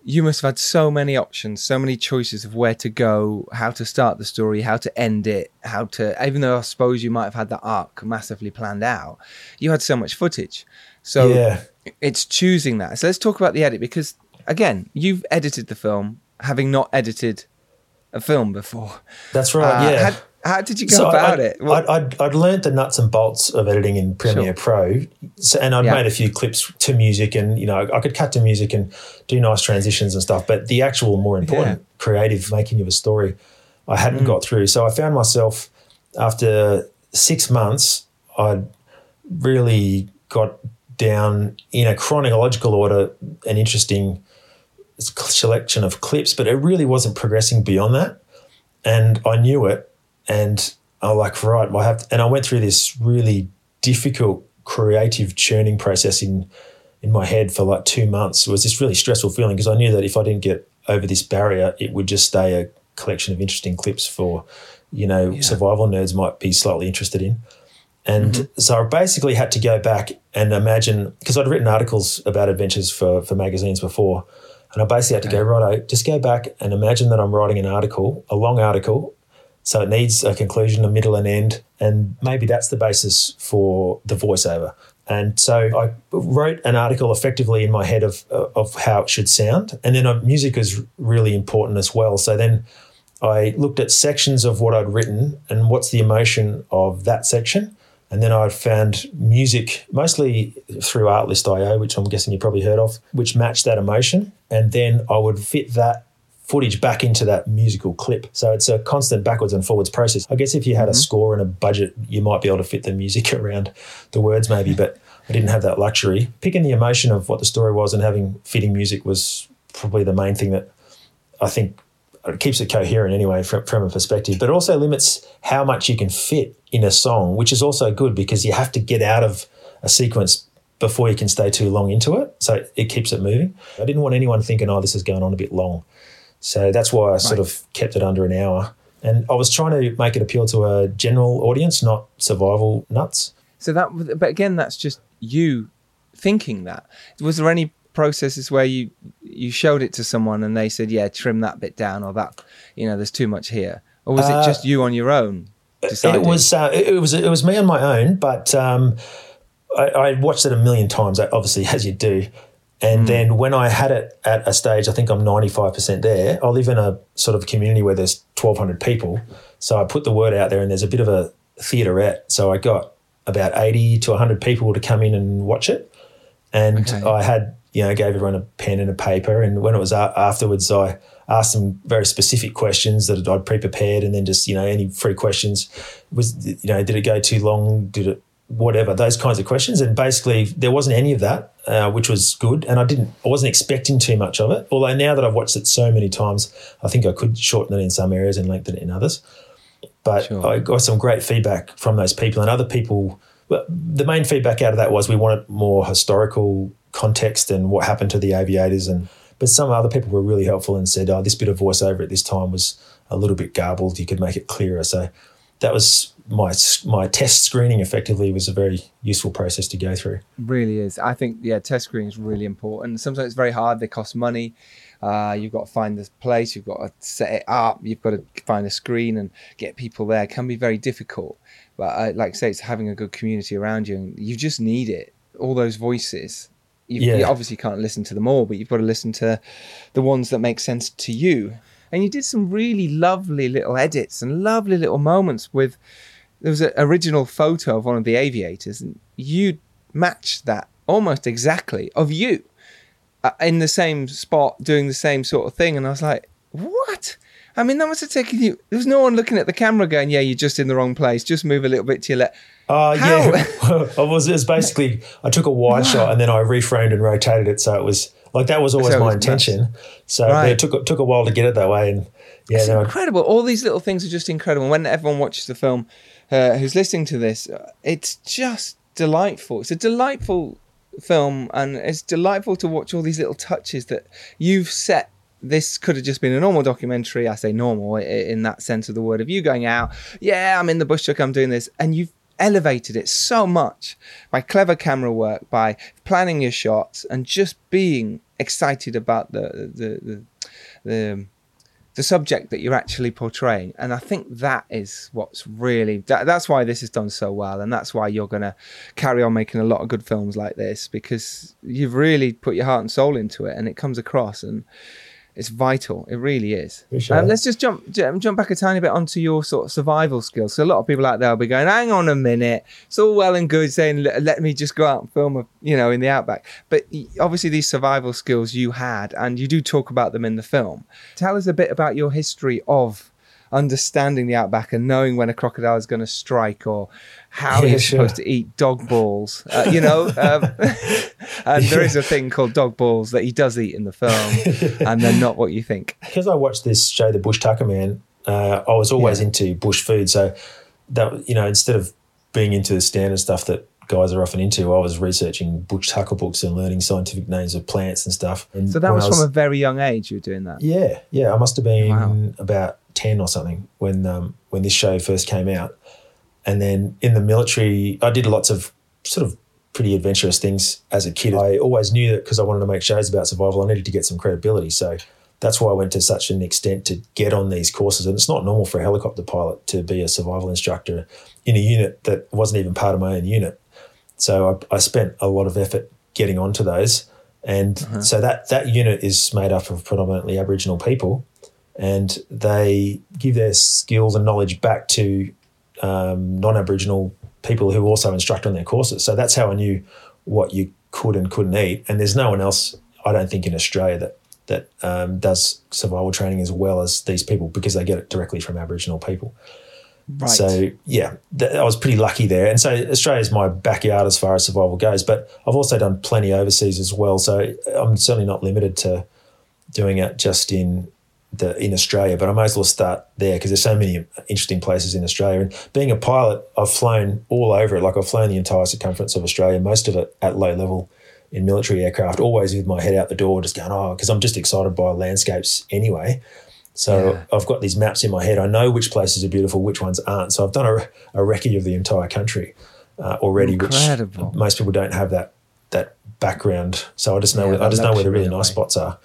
you must have had so many options, so many choices of where to go, how to start the story, how to end it, how to. Even though I suppose you might have had the arc massively planned out, you had so much footage. So yeah, it's choosing that. So let's talk about the edit because again, you've edited the film having not edited a film before. that's right. Uh, yeah. How, how did you go So about I'd, it? I'd, I'd, I'd learned the nuts and bolts of editing in Premiere Pro, so, and I'd Yeah. made a few clips to music, and you know I could cut to music and do nice transitions and stuff. But the actual more important creative making of a story, I hadn't Mm. got through. So I found myself after six months, I'd really got down in a chronological order an interesting selection of clips, but it really wasn't progressing beyond that. And I knew it, and I was like, right, I have, and I went through this really difficult creative churning process in in my head for like two months. It was this really stressful feeling because I knew that if I didn't get over this barrier, it would just stay a collection of interesting clips for, you know, survival nerds might be slightly interested in. And mm-hmm. so I basically had to go back and imagine because I'd written articles about adventures for for magazines before. And I basically had to go, right, just go back and imagine that I'm writing an article, a long article. So it needs a conclusion, a middle, and end. And maybe that's the basis for the voiceover. And so I wrote an article effectively in my head of, of how it should sound. And then uh, music is really important as well. So then I looked at sections of what I'd written and what's the emotion of that section. And then I found music mostly through Artlist.io, which I'm guessing you probably heard of, which matched that emotion. And then I would fit that footage back into that musical clip. So it's a constant backwards and forwards process. I guess if you had a mm-hmm. score and a budget, you might be able to fit the music *laughs* around the words maybe, but I didn't have that luxury. Picking the emotion of what the story was and having fitting music was probably the main thing that I think it keeps it coherent anyway from, from a perspective, but it also limits how much you can fit in a song, which is also good because you have to get out of a sequence before you can stay too long into it. So it keeps it moving. I didn't want anyone thinking, oh, this is going on a bit long. So that's why I sort of kept it under an hour. And I was trying to make it appeal to a general audience, not survival nuts. So that, but again, that's just you thinking that. Was there any processes where you you showed it to someone and they said, "Yeah, trim that bit down," or that, you know, there's too much here, or was Uh, it just you on your own? Deciding? It was uh, it was it was me on my own, but um, I, I watched it a million times, obviously *laughs* as you do. And then when I had it at a stage, I think I'm 95% there. I live in a sort of community where there's 1,200 people, so I put the word out there, and there's a bit of a theaterette. So I got about 80 to 100 people to come in and watch it, and Okay. I had you know gave everyone a pen and a paper, and when it was a- afterwards, I asked them very specific questions that I'd pre-prepared, and then just you know any free questions was you know did it go too long? Did it whatever those kinds of questions? And basically, there wasn't any of that, uh, which was good. And I didn't, I wasn't expecting too much of it. Although now that I've watched it so many times, I think I could shorten it in some areas and lengthen it in others. But Sure. I got some great feedback from those people and other people. Well, the main feedback out of that was we wanted more historical context and what happened to the aviators and but some other people were really helpful and said, "Oh, this bit of voiceover at this time was a little bit garbled. You could make it clearer." So that was my my test screening. Effectively, was a very useful process to go through. really is. I think yeah, test screening is really important. Sometimes it's very hard. They cost money. Uh, you've got to find this place. You've got to set it up. You've got to find a screen and get people there. It can be very difficult. But I, like I say, it's having a good community around you, and you just need it. All those voices. You, you obviously can't listen to them all, but you've got to listen to the ones that make sense to you. And you did some really lovely little edits and lovely little moments with. There was an original photo of one of the aviators, and you matched that almost exactly of you uh, in the same spot doing the same sort of thing. And I was like, what? I mean, that must have taken you. There was no one looking at the camera going, yeah, you're just in the wrong place. Just move a little bit to your left. Oh How? *laughs* yeah, I was. It was basically I took a wide shot and then I reframed and rotated it, so it was like that was always So my was intention. So Right. it took took a while to get it that way, and yeah, It's incredible. All these little things are just incredible. When everyone watches the film, uh, who's listening to this, uh, it's just delightful. It's a delightful film, and it's delightful to watch all these little touches that you've set. This could have just been a normal documentary. I say normal in that sense of the word. Of you going out, yeah, I'm in the bush I'm doing this, and you've elevated it so much by clever camera work, by planning your shots, and just being excited about the the the, the the subject that you're actually portraying and i think that is what's really that, that's why this is done so well and that's why you're going to carry on making a lot of good films like this because you've really put your heart and soul into it and it comes across and it's vital. It really is. Appreciate um, let's just jump jump back a tiny bit onto your sort of survival skills. So a lot of people out there will be going hang on a minute. It's all well and good saying let, let me just go out and film a, you know in the outback. But obviously these survival skills you had and you do talk about them in the film. Tell us a bit about your history of understanding the outback and knowing when a crocodile is going to strike or how Yeah, you're sure. supposed to eat dog balls uh, you know *laughs* um, *laughs* and there is a thing called dog balls that he does eat in the film *laughs* and they're not what you think because I watched this show, The Bush Tucker Man, uh, I was always Yeah. into bush food. So that you know, instead of being into the standard stuff that guys are often into, I was researching bush tucker books and learning scientific names of plants and stuff. And so that when was from a very young age you were doing that yeah, yeah. I must have been Wow. about ten or something when um, when this show first came out. And then in the military, I did lots of sort of pretty adventurous things as a kid. I always knew that because I wanted to make shows about survival, I needed to get some credibility. So that's why I went to such an extent to get on these courses. And it's not normal for a helicopter pilot to be a survival instructor in a unit that wasn't even part of my own unit. So I, I spent a lot of effort getting onto those. And so that, that unit is made up of predominantly Aboriginal people and they give their skills and knowledge back to um, non-Aboriginal people who also instruct on their courses. So that's how I knew what you could and couldn't eat. And there's no one else, I don't think, in Australia that that um, does survival training as well as these people because they get it directly from Aboriginal people. Right. So yeah, th- I was pretty lucky there. And so Australia is my backyard as far as survival goes. But I've also done plenty overseas as well. So I'm certainly not limited to doing it just in the in Australia. But I might as well start there because there's so many interesting places in Australia. And being a pilot, I've flown all over it. Like I've flown the entire circumference of Australia, most of it at low level in military aircraft, always with my head out the door, just going, oh, because I'm just excited by landscapes anyway. So Yeah. I've got these maps in my head. I know which places are beautiful, which ones aren't. So I've done a, a recce of the entire country uh, already, Incredible. which most people don't have that that background. So I just know Yeah, where, I just know where the really nice spots are.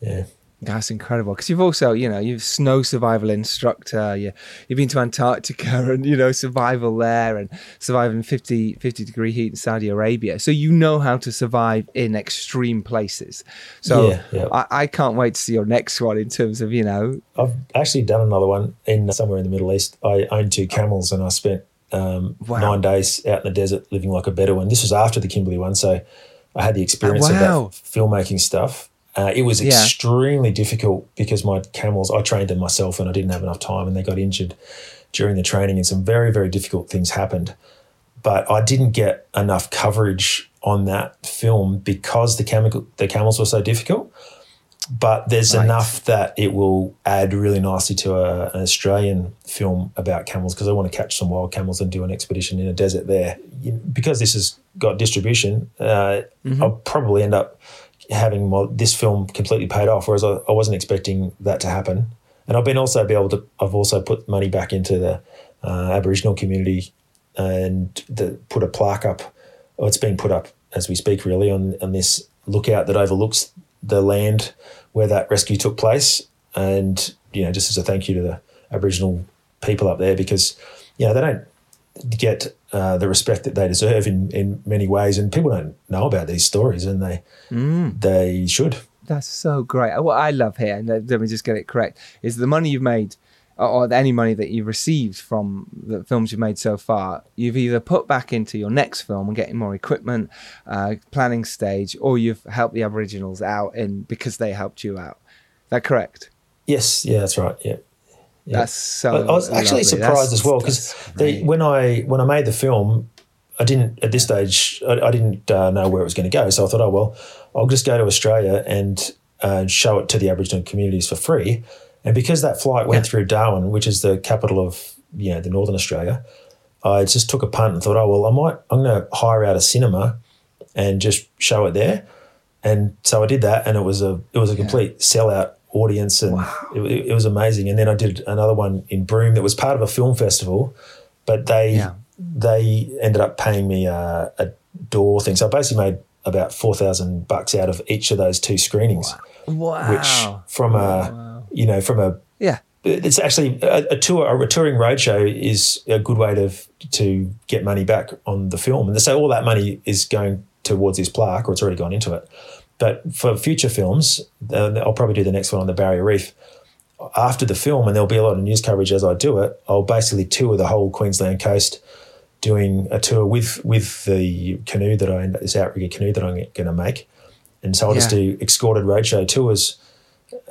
Yeah. That's incredible because you've also, you know, you've snow survival instructor. You, you've been to Antarctica *laughs* and you know survival there and surviving 50, 50 degree heat in Saudi Arabia. So you know how to survive in extreme places. So Yeah, yeah. I, I can't wait to see your next one in terms of you know. I've actually done another one in somewhere in the Middle East. I owned two camels and I spent um, Wow. nine days out in the desert living like a Bedouin. This was after the Kimberley one, so I had the experience of that filmmaking stuff. Uh, it was Yeah. extremely difficult because my camels, I trained them myself and I didn't have enough time and they got injured during the training and some very, very difficult things happened. But I didn't get enough coverage on that film because the, chemical, the camels were so difficult but there's Right. enough that it will add really nicely to a, an Australian film about camels because I want to catch some wild camels and do an expedition in a desert there. You- Because this has got distribution, uh, I'll probably end up having this film completely paid off, whereas I, I wasn't expecting that to happen. And I've been also be able to. I've also put money back into the uh, Aboriginal community and the, put a plaque up. Or it's being put up as we speak, really, on on this lookout that overlooks the land where that rescue took place. And you know, just as a thank you to the Aboriginal people up there, because you know they don't get uh, the respect that they deserve in in many ways, and people don't know about these stories, and they they should. That's so great. What I love here, and let let me just get it correct, is the money you've made, or any money that you've received from the films you've made so far, you've either put back into your next film and getting more equipment, uh, planning stage, or you've helped the Aboriginals out in because they helped you out. that correct? Yes, yeah, that's right. Yeah. Yeah. That's so. I, I was actually lovely. surprised That's- as well because when I when I made the film, I didn't at this stage I, I didn't uh, know where it was going to go. So I thought, oh well, I'll just go to Australia and uh, show it to the Aboriginal communities for free. And because that flight went Yeah. through Darwin, which is the capital of you know the Northern Australia, I just took a punt and thought, oh well, I might I'm going to hire out a cinema and just show it there. And so I did that, and it was a it was a complete sellout audience, and it, it was amazing. And then I did another one in Broome that was part of a film festival, but they Yeah. they ended up paying me a, a door thing. So I basically made about four thousand bucks out of each of those two screenings, Wow. which from a you know from a yeah. it's actually a, a tour a touring roadshow is a good way to to get money back on the film and so all that money is going towards this plaque or it's already gone into it but for future films uh, I'll probably do the next one on the Barrier Reef. After the film and there'll be a lot of news coverage as I do it I'll basically tour the whole Queensland coast doing a tour with with the canoe that I this outrigger canoe that I'm going to make. And so I'll just do escorted roadshow tours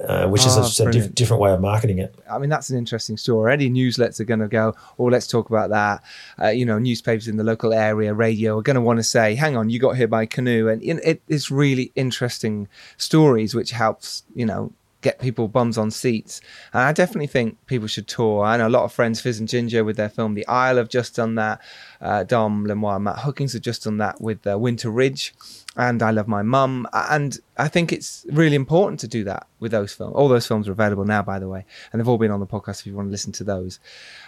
uh, which is Oh, a, a diff- different way of marketing it I mean, that's an interesting story. Any newsletters are going to go, oh, let's talk about that. Uh, you know, newspapers in the local area, radio are going to want to say, hang on, you got here by canoe. And it, it's really interesting stories, which helps, you know, get people bums on seats. And I definitely think people should tour. I know a lot of friends, Fizz and Ginger, with their film The Isle, have just done that. Uh, Dom Lemoire and Matt Hookings have just done that with uh, Winter Ridge. And I Love My Mum. And I think it's really important to do that with those films. All those films are available now, by the way. And they've all been on the podcast if you want to listen to those.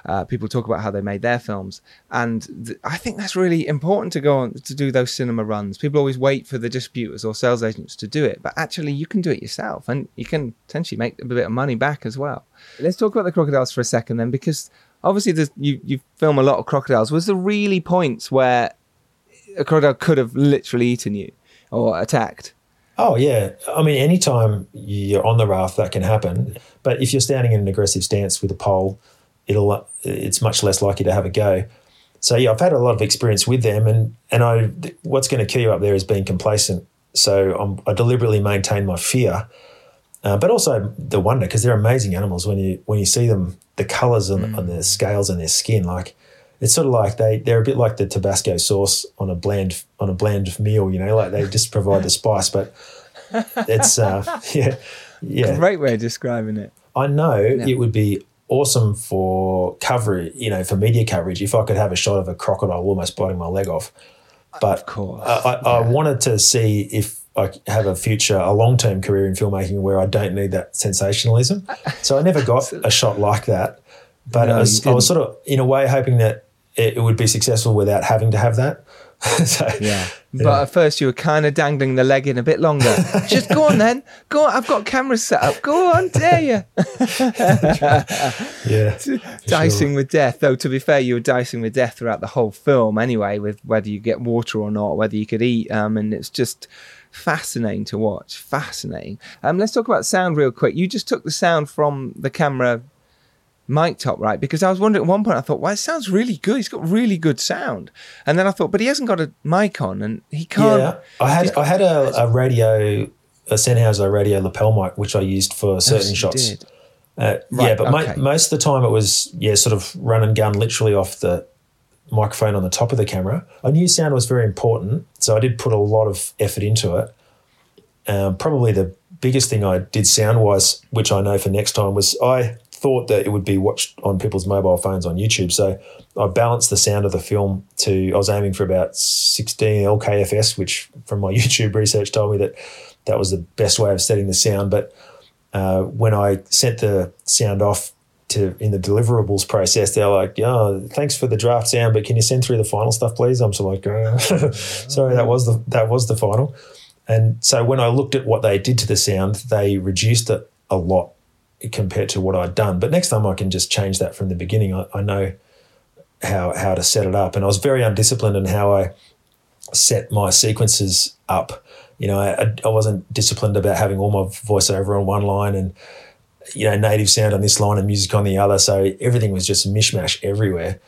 Uh, people talk about how they made their films. And th- I think that's really important to go on to do those cinema runs. People always wait for the distributors or sales agents to do it. But actually, you can do it yourself and you can potentially make a bit of money back as well. Let's talk about the crocodiles for a second then, because obviously you, you film a lot of crocodiles. Was there really points where a crocodile could have literally eaten you or attacked? Oh yeah, I mean, anytime you're on the raft, that can happen. But if you're standing in an aggressive stance with a pole, it'll it's much less likely to have a go. So yeah, I've had a lot of experience with them, and and I what's going to kill you up there is being complacent. So I'm, I deliberately maintain my fear, uh, but also the wonder because they're amazing animals when you when you see them, the colors on, Mm. on their scales and their skin, like it's sort of like they they're a bit like the Tabasco sauce on a bland on a bland meal, you know, like they just provide the spice, but it's uh, *laughs* yeah yeah. Great way of describing it. I know it would be awesome for coverage, you know, for media coverage if I could have a shot of a crocodile almost biting my leg off. But Of course, I, I, I wanted to see if I have a future, a long term career in filmmaking where I don't need that sensationalism. So I never got a shot like that. But No, I, was, I was sort of, in a way, hoping that it, it would be successful without having to have that. *laughs* so, Yeah. But at first, you were kind of dangling the leg in a bit longer. *laughs* Just go on then. Go on. I've got cameras set up. Go on, dare you. *laughs* yeah. dicing sure. with death. Though, to be fair, you were dicing with death throughout the whole film anyway, with whether you get water or not, whether you could eat. Um, and it's just fascinating to watch. Fascinating. Um, let's talk about sound real quick. You just took the sound from the camera mic top, right? Because I was wondering at one point, I thought, well, it sounds really good. He's got really good sound. And then I thought, but he hasn't got a mic on and he can't. Yeah, I had I had a, a *laughs* radio, a Sennheiser radio lapel mic, which I used for certain you shots. Uh, Right, yeah, but okay. most of the time it was yeah, sort of run and gun, literally off the microphone on the top of the camera. I knew sound was very important, so I did put a lot of effort into it. Um, probably the biggest thing I did sound wise, which I know for next time, was I thought that it would be watched on people's mobile phones on YouTube. So I balanced the sound of the film to, I was aiming for about 16 LKFS, which from my *laughs* YouTube research told me that that was the best way of setting the sound. But uh, when I sent the sound off to in the deliverables process, they're like, "Yeah, thanks for the draft sound, but can you send through the final stuff, please?" I'm sort of like, uh, *laughs* "Sorry, that was the that was the final." And so when I looked at what they did to the sound, they reduced it a lot compared to what I'd done. But next time I can just change that from the beginning. I, I know how how to set it up, and I was very undisciplined in how I set my sequences up. You know, I, I wasn't disciplined about having all my voiceover on one line and you know native sound on this line and music on the other. So everything was just mishmash everywhere.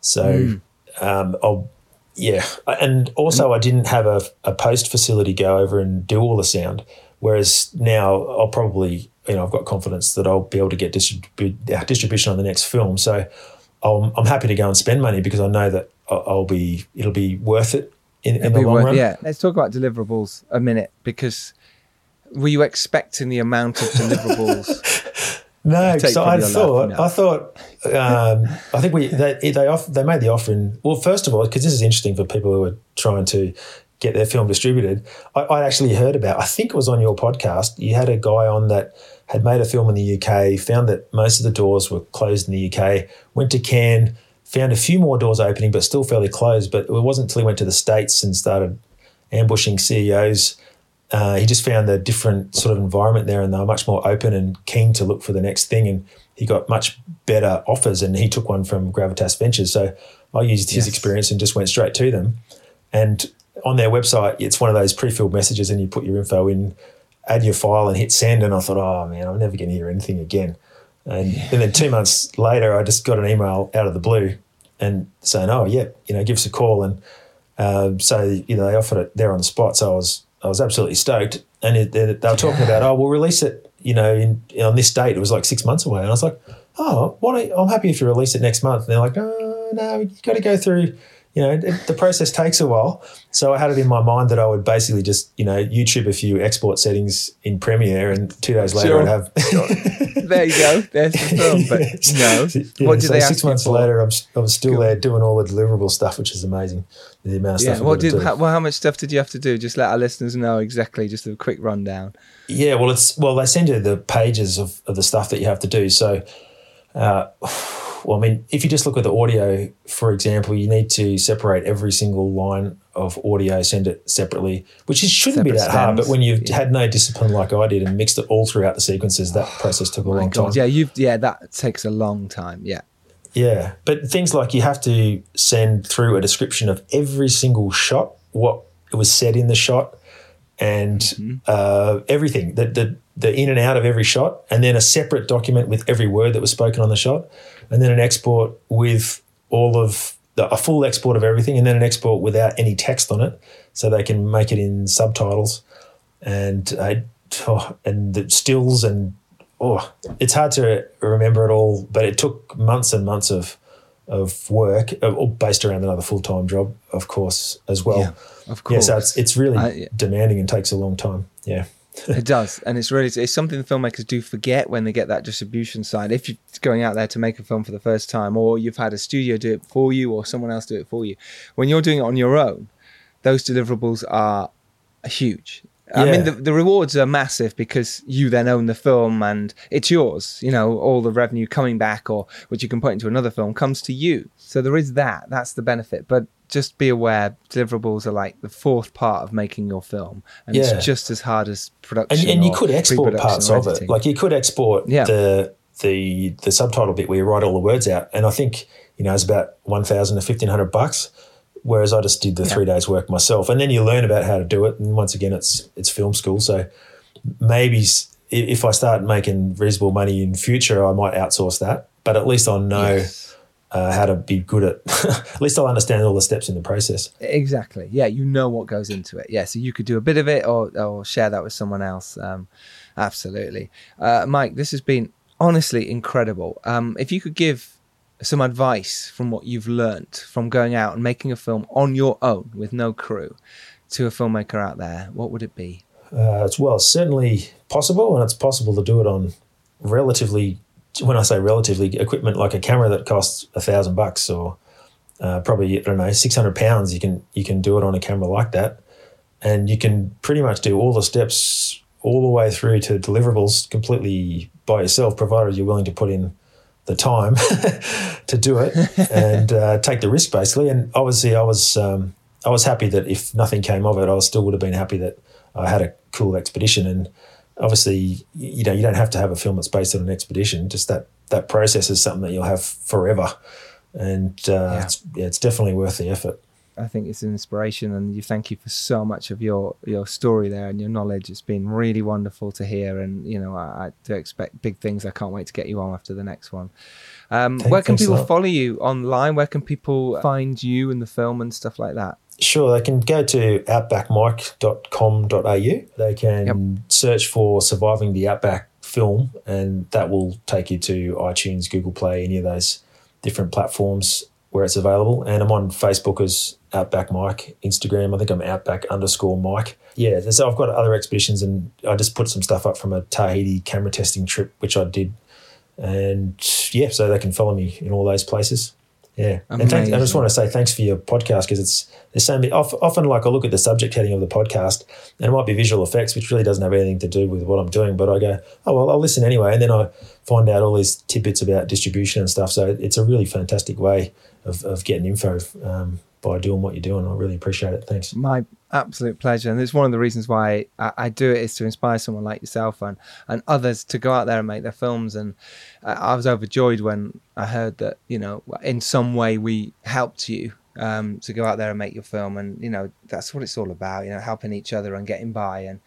So um, I'll yeah, and also I didn't have a, a post facility go over and do all the sound. Whereas now I'll probably you know I've got confidence that I'll be able to get distribu- uh, distribution on the next film. So I'm, I'm happy to go and spend money because I know that I'll I'll be it'll be worth it in, in the long worth- run. Yeah, let's talk about deliverables a minute because were you expecting the amount of deliverables? *laughs* No, so I thought, I thought, um, I think we they they, off, they made the offer in. Well, first of all, because this is interesting for people who are trying to get their film distributed. I, I actually heard about. I think it was on your podcast. You had a guy on that had made a film in the UK, found that most of the doors were closed in the UK, went to Cannes, found a few more doors opening, but still fairly closed. But it wasn't until he went to the States and started ambushing CEOs. Uh, he just found a different sort of environment there, and they were much more open and keen to look for the next thing. And he got much better offers, and he took one from Gravitas Ventures. So I used his Yes. experience and just went straight to them. And on their website, it's one of those pre-filled messages, and you put your info in, add your file, and hit send. And I thought, oh man, I'm never going to hear anything again. And, and then two months later, I just got an email out of the blue and saying, oh yeah, you know, give us a call. And um, so you know they offered it there on the spot. So I was I was absolutely stoked. And it, they, they were talking about, oh, we'll release it, you know, in, on this date. It was like six months away, and I was like, oh, why don't, I'm happy if you release it next month. And they're like, oh no, you've got to go through. You know, it, the process takes a while. So I had it in my mind that I would basically just, you know, YouTube a few export settings in Premiere, and two days later Sure. I'd have. *laughs* there you go. There's the film. But no, Yeah, what did so they six months later, I'm, I was still Cool. there doing all the deliverable stuff, which is amazing. The amount of Yeah. stuff. I've What did? How, well, how much stuff did you have to do? Just let our listeners know exactly. Just a quick rundown. Yeah, well, it's well, they send you the pages of, of the stuff that you have to do. So, uh, well, I mean, if you just look at the audio, for example, you need to separate every single line of audio, send it separately, which is, shouldn't be Separate that hard. But when you've had no discipline like I did and mixed it all throughout the sequences, that process took a oh long time. Yeah, you've Yeah, that takes a long time. Yeah. Yeah, but things like you have to send through a description of every single shot, what it was said in the shot, and uh, everything the, the the in and out of every shot, and then a separate document with every word that was spoken on the shot, and then an export with all of the, a full export of everything, and then an export without any text on it, so they can make it in subtitles. And uh, oh, and the stills and oh, it's hard to remember it all. But it took months and months of of work, uh, all based around another full time job, of course, as well. Yeah, of Yeah, course. so it's it's really Uh, yeah. demanding and takes a long time. Yeah. *laughs* it does, and it's really it's something the filmmakers do forget when they get that distribution side. If you're going out there to make a film for the first time, or you've had a studio do it for you, or someone else do it for you, when you're doing it on your own, those deliverables are huge. I mean, the, the rewards are massive because you then own the film and it's yours. You know, all the revenue coming back or which you can put into another film comes to you. So there is that. That's the benefit. But just be aware, deliverables are like the fourth part of making your film, and Yeah. it's just as hard as production. and, and you could export parts of it. Like you could export Yeah. the the the subtitle bit where you write all the words out, and I think you know it's about one thousand to fifteen hundred bucks. Whereas I just did the three days work myself, and then you learn about how to do it. And once again, it's it's film school, so maybe if I start making reasonable money in future, I might outsource that. But at least I'll know Yes. Uh, how to be good at. *laughs* at least I'll understand all the steps in the process. Exactly. Yeah, you know what goes into it. Yeah, so you could do a bit of it or, or share that with someone else. Um, absolutely. Uh, Mike, this has been honestly incredible. Um, if you could give some advice from what you've learnt from going out and making a film on your own with no crew to a filmmaker out there, what would it be? Uh, it's well, it's certainly possible, and it's possible to do it on relatively. When I say relatively, equipment like a camera that costs a thousand bucks or uh, probably I don't know six hundred pounds, you can you can do it on a camera like that, and you can pretty much do all the steps all the way through to deliverables completely by yourself, provided you're willing to put in the time *laughs* to do it *laughs* and uh, take the risk basically. And obviously, I was um, I was happy that if nothing came of it, I still would have been happy that I had a cool expedition. And obviously, you know, you don't have to have a film that's based on an expedition. Just that that process is something that you'll have forever. And uh, Yeah. It's, yeah, it's definitely worth the effort. I think it's an inspiration, and you thank you for so much of your your story there and your knowledge. It's been really wonderful to hear, and you know I, I do expect big things. I can't wait to get you on after the next one. Um, where can people follow you online? Where can people find you and the film and stuff like that? Sure, they can go to outbackmike.com.au. They can search for Surviving the Outback film, and that will take you to iTunes, Google Play, any of those different platforms where it's available. And I'm on Facebook as Outback Mike, Instagram, I think I'm Outback underscore Mike. Yeah, so I've got other expeditions, and I just put some stuff up from a Tahiti camera testing trip, which I did. And yeah, so they can follow me in all those places. Yeah, and thanks, I just want to say thanks for your podcast because it's many. of- Often, like I look at the subject heading of the podcast, and it might be visual effects, which really doesn't have anything to do with what I'm doing. But I go, oh well, I'll listen anyway, and then I find out all these tidbits about distribution and stuff. So it's a really fantastic way of, of getting info um, by doing what you're doing. I really appreciate it. Thanks. My absolute pleasure, and it's one of the reasons why I, I do it is to inspire someone like yourself and and others to go out there and make their films. And I, I was overjoyed when I heard that you know in some way we helped you um, to go out there and make your film, and you know that's what it's all about. You know, helping each other and getting by. And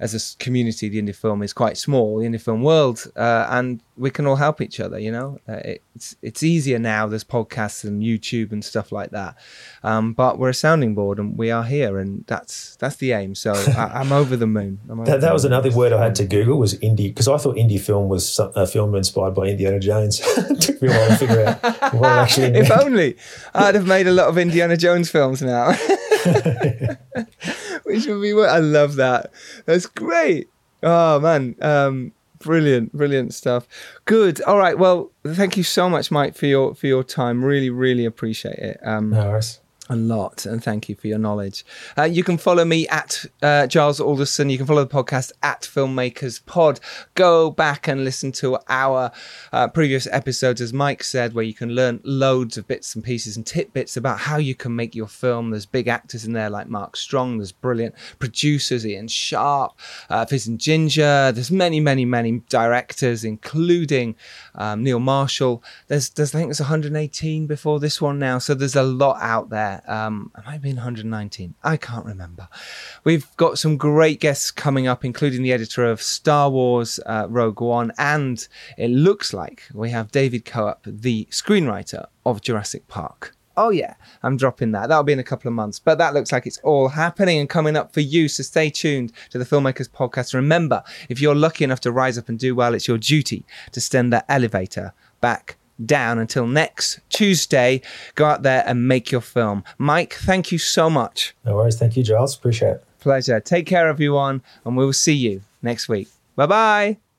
as a community, the indie film is quite small, the indie film world, uh, and we can all help each other. You know, uh, it's it's easier now. There's podcasts and YouTube and stuff like that, um, but we're a sounding board and we are here, and that's that's the aim. So *laughs* I, I'm over the moon. Over That, that was another word I had to Google was indie because I thought indie film was a film inspired by Indiana Jones. *laughs* Took me a while to figure out what it actually *laughs* meant. if only I'd have made a lot of Indiana Jones films now. *laughs* Which would be what I love that. That's great. Oh man. Um brilliant, brilliant stuff. Good. All right. Well, thank you so much, Mike, for your for your time. Really, really appreciate it. Um No worries. A lot and thank you for your knowledge. Uh, you can follow me at uh, giles alderson. You can follow the podcast at filmmakers pod. Go back and listen to our uh, previous episodes as mike said where you can learn loads of bits and pieces and tidbits about how you can make your film. There's big actors in there like mark strong there's brilliant producers ian sharp uh, fizz and ginger. There's many many many directors including um, neil marshall. There's there's i think there's 118 before this one now so there's a lot out there um it might have been 119 i can't remember we've got some great guests coming up including the editor of star wars uh, rogue one and it looks like we have david koepp the screenwriter of jurassic park Oh yeah, I'm dropping that. That'll be in a couple of months. But that looks like it's all happening and coming up for you. So stay tuned to the Filmmakers Podcast. Remember, if you're lucky enough to rise up and do well, it's your duty to send that elevator back down until next Tuesday. Go out there and make your film. Mike, thank you so much. No worries. Thank you, Giles. Appreciate it. Pleasure. Take care, everyone, and we will see you next week. Bye bye.